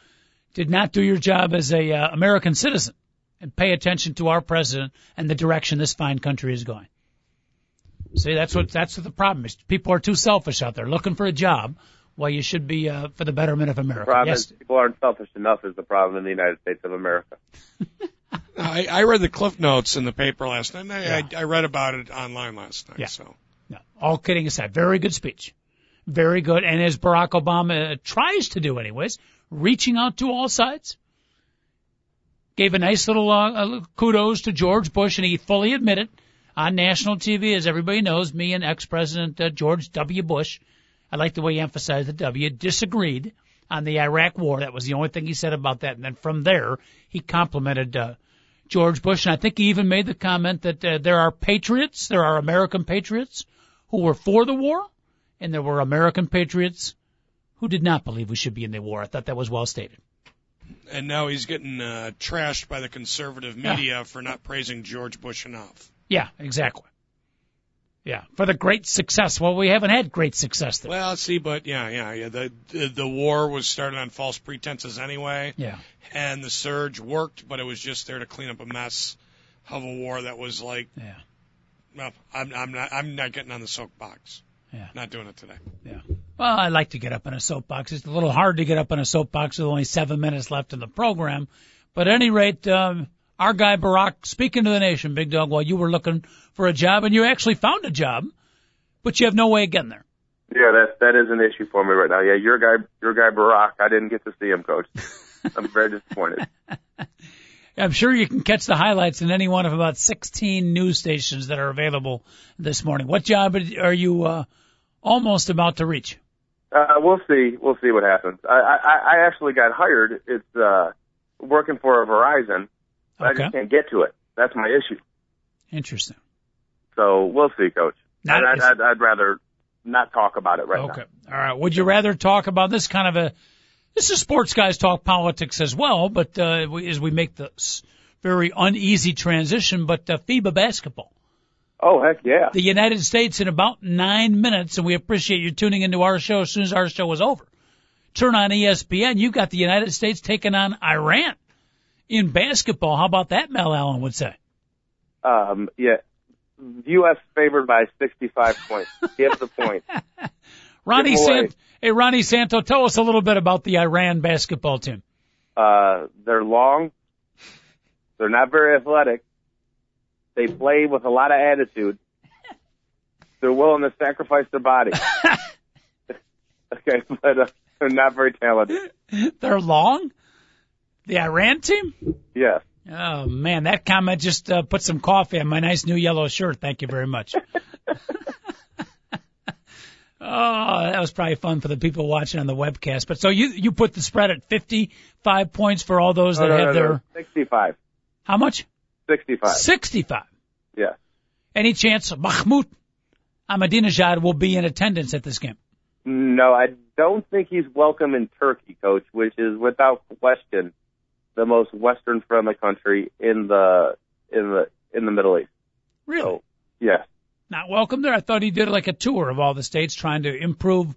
did not do your job as a uh, American citizen and pay attention to our president and the direction this fine country is going. See, that's what that's what the problem is. People are too selfish out there looking for a job Well, you should be uh, for the betterment of America. Problem yes, is people aren't selfish enough is the problem in the United States of America. I, I read the cliff notes in the paper last night. And I, Yeah. I, I read about it online last night. Yeah. So no, all kidding aside, very good speech, very good, and as Barack Obama uh, tries to do, anyways, reaching out to all sides. Gave a nice little uh, uh, kudos to George Bush, and he fully admitted on national TV, as everybody knows, me and ex-president uh, George W. Bush, I like the way he emphasized the W, disagreed on the Iraq War. That was the only thing he said about that. And then from there, he complimented uh, George Bush, and I think he even made the comment that uh, there are patriots, there are American patriots who were for the war, and there were American patriots who did not believe we should be in the war. I thought that was well stated. and now he's getting uh, trashed by the conservative Yeah. media for not praising George Bush enough. Yeah, exactly. Yeah, for the great success. Well, we haven't had great success there. Well, see, but yeah, yeah, yeah. The, the the war was started on false pretenses anyway, Yeah, and the surge worked, but it was just there to clean up a mess of a war that was like, yeah, well, I'm I'm not I'm not getting on the soapbox. Yeah. Not doing it today. yeah. Well, I like to get up in a soapbox. It's a little hard to get up in a soapbox with only seven minutes left in the program. But at any rate, um, our guy Barack speaking to the nation, Big Dog, while you were looking for a job, and you actually found a job, but you have no way of getting there. Yeah, that that is an issue for me right now. Yeah, your guy, your guy Barack. I didn't get to see him, coach. I'm very disappointed. I'm sure you can catch the highlights in any one of about 16 news stations that are available this morning. What job are you uh, almost about to reach? Uh, we'll see. We'll see what happens. I, I, I actually got hired. It's uh, working for a Verizon. But I just can't get to it. That's my issue. Interesting. So we'll see, coach. Not- And I'd, I'd, I'd rather not talk about it right Okay. All right. Would you rather talk about this kind of a? This is sports guys talk politics as well, but uh, we- as we make this very uneasy transition, but uh, FIBA basketball. Oh heck yeah. The United States in about nine minutes, and we appreciate you tuning into our show as soon as our show is over. Turn on ESPN. You've got the United States taking on Iran in basketball. How about that, Mel Allen would say? Um, yeah. U.S. favored by 65 points. Give the point. Ronnie Give 'em away. Sant- hey, Ronnie Santo, tell us a little bit about the Iran basketball team. Uh, they're long. They're not very athletic. They play with a lot of attitude. They're willing to sacrifice their body. okay, but uh, they're not very talented. They're long. The Iran team? Yes. Oh man, that comment just uh, put some coffee on my nice new yellow shirt. Thank you very much. oh, that was probably fun for the people watching on the webcast. But so you you put the spread at 55 points for all those that no, no, have no, their no. 65. how much? 65. 65. Yeah. Any chance Mahmoud Ahmadinejad will be in attendance at this game? No, I don't think he's welcome in Turkey, coach, which is without question the most western friendly country in the in the in the Middle East. Really? So, yes. Not welcome there. I thought he did like a tour of all the states trying to improve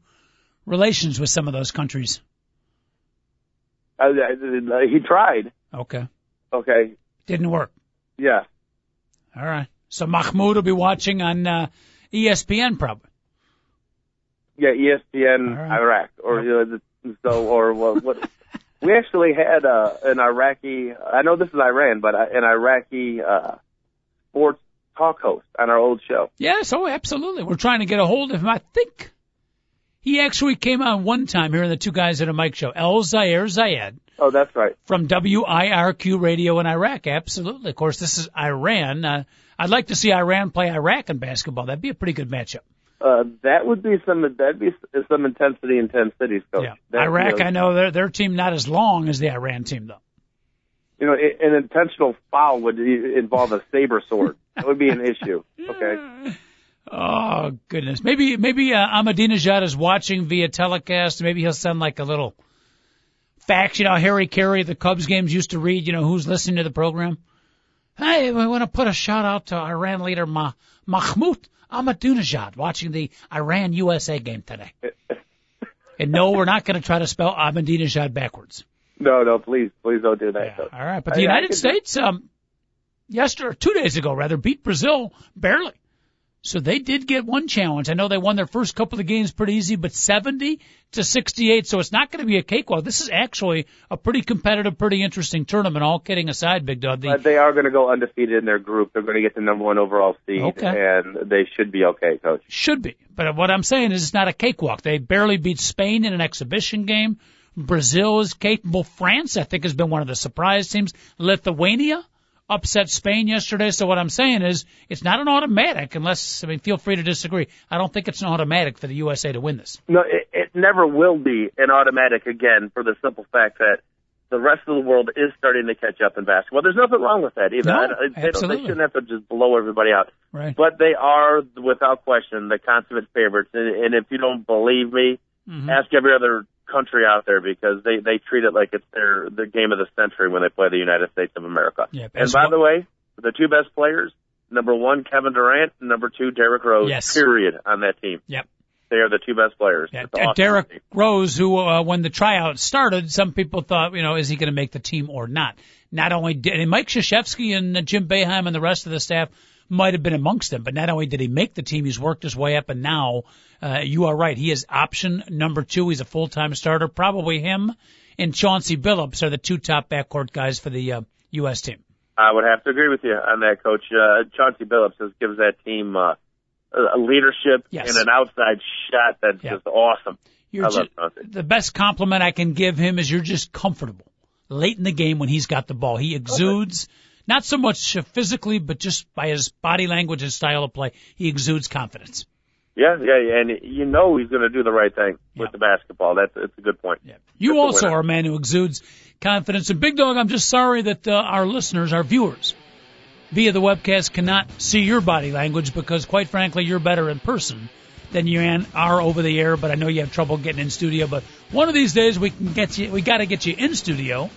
relations with some of those countries. Uh, he tried. Okay. Okay. Didn't work. Yeah. All right. So Mahmoud will be watching on uh, ESPN probably. Yeah, ESPN right. Iraq or know, so or what, what we actually had uh, an Iraqi I know this is Iran but uh, an Iraqi uh sports talk host on our old show. Yes, oh, absolutely. We're trying to get a hold of him. I think he actually came on one time here in the Two Guys at a Mic show. El Zaire Zayed Oh, that's right. from WIRQ Radio in Iraq. Absolutely. Of course, this is Iran. Uh, I'd like to see Iran play Iraq in basketball. That'd be a pretty good matchup. Uh, that would be some that'd be some intensity in ten cities, coach. Yeah. That, Iraq, you know, I know their their team not as long as the Iran team though. you know, an intentional foul would involve a saber sword. That would be an issue. Okay. Oh goodness. Maybe maybe uh, Ahmadinejad is watching via telecast. Maybe he'll send like a little fax. You know, Harry Caray, the Cubs games used to read. You know, who's listening to the program. Hey, we want to put a shout out to Iran leader Ma- Mahmoud Ahmadinejad watching the Iran USA game today. and no, we're not going to try to spell Ahmadinejad backwards. No, no, please, please don't do that. Yeah, all right, but the I- I United can- States, um, yesterday, or two days ago rather, beat Brazil barely. So they did get one challenge. I know they won their first couple of games pretty easy, but 70 to 68. So it's not going to be a cakewalk. This is actually a pretty competitive, pretty interesting tournament. All kidding aside, Big Dog. The, But they are going to go undefeated in their group. They're going to get the number one overall seed, Okay. and they should be okay, Coach. Should be. But what I'm saying is it's not a cakewalk. They barely beat Spain in an exhibition game. Brazil is capable. France, I think, has been one of the surprise teams. Lithuania upset Spain yesterday. So what I'm saying is it's not an automatic unless, I mean, feel free to disagree. I don't think it's an automatic for the USA to win this. No, it, it never will be an automatic again for the simple fact that the rest of the world is starting to catch up in basketball. There's nothing wrong with that either. No, I- they, they shouldn't have to just blow everybody out. Right. But they are, without question, the consummate favorites. And, and if you don't believe me, Mhm. ask every other country out there because they they treat it like it's their the game of the century when they play the United States of America. Yeah, and by the way, the two best players, number one Kevin Durant, and number two Derrick Rose. Yes. Period on that team. Yep. They are the two best players. Yeah, awesome Derrick team. Rose, who uh, when the tryout started, some people thought, you know, is he going to make the team or not? Not only did and Mike Krzyzewski and Jim Boeheim and the rest of the staff might have been amongst them, but not only did he make the team, he's worked his way up, and now uh, you are right, he is option number two. He's a full time starter. Probably him and Chauncey Billups are the two top backcourt guys for the uh, U.S. team. I would have to agree with you on that, Coach. Uh, Chauncey Billups has gives that team uh, a a leadership Yes. and an outside shot that's Yeah. just awesome. You're I love ju- Chauncey. the best compliment I can give him is you're just comfortable late in the game when he's got the ball. He exudes not so much physically, but just by his body language and style of play, he exudes confidence. Yeah, yeah, and you know he's going to do the right thing Yeah. with the basketball. That's it's a good point. Yeah. You That's also are a man who exudes confidence. And Big Dog, I'm just sorry that uh, our listeners, our viewers, via the webcast cannot see your body language because, quite frankly, you're better in person than you are over the air. But I know you have trouble getting in studio. But one of these days we can get you. We got to get you in studio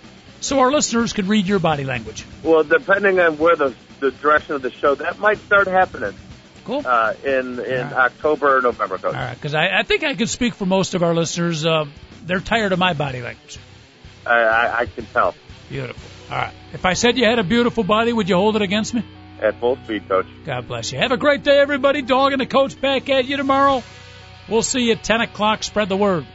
so our listeners can read your body language. Well, depending on where the the direction of the show, that might start happening Cool. uh, in in right. October or November. Coach. All right, because I, I think I can speak for most of our listeners. Uh, they're tired of my body language. I, I, I can tell Beautiful. All right. If I said you had a beautiful body, would you hold it against me? at full speed, Coach. God bless you. Have a great day, everybody. Dog and the coach back at you tomorrow. We'll see you at 10 o'clock. Spread the word.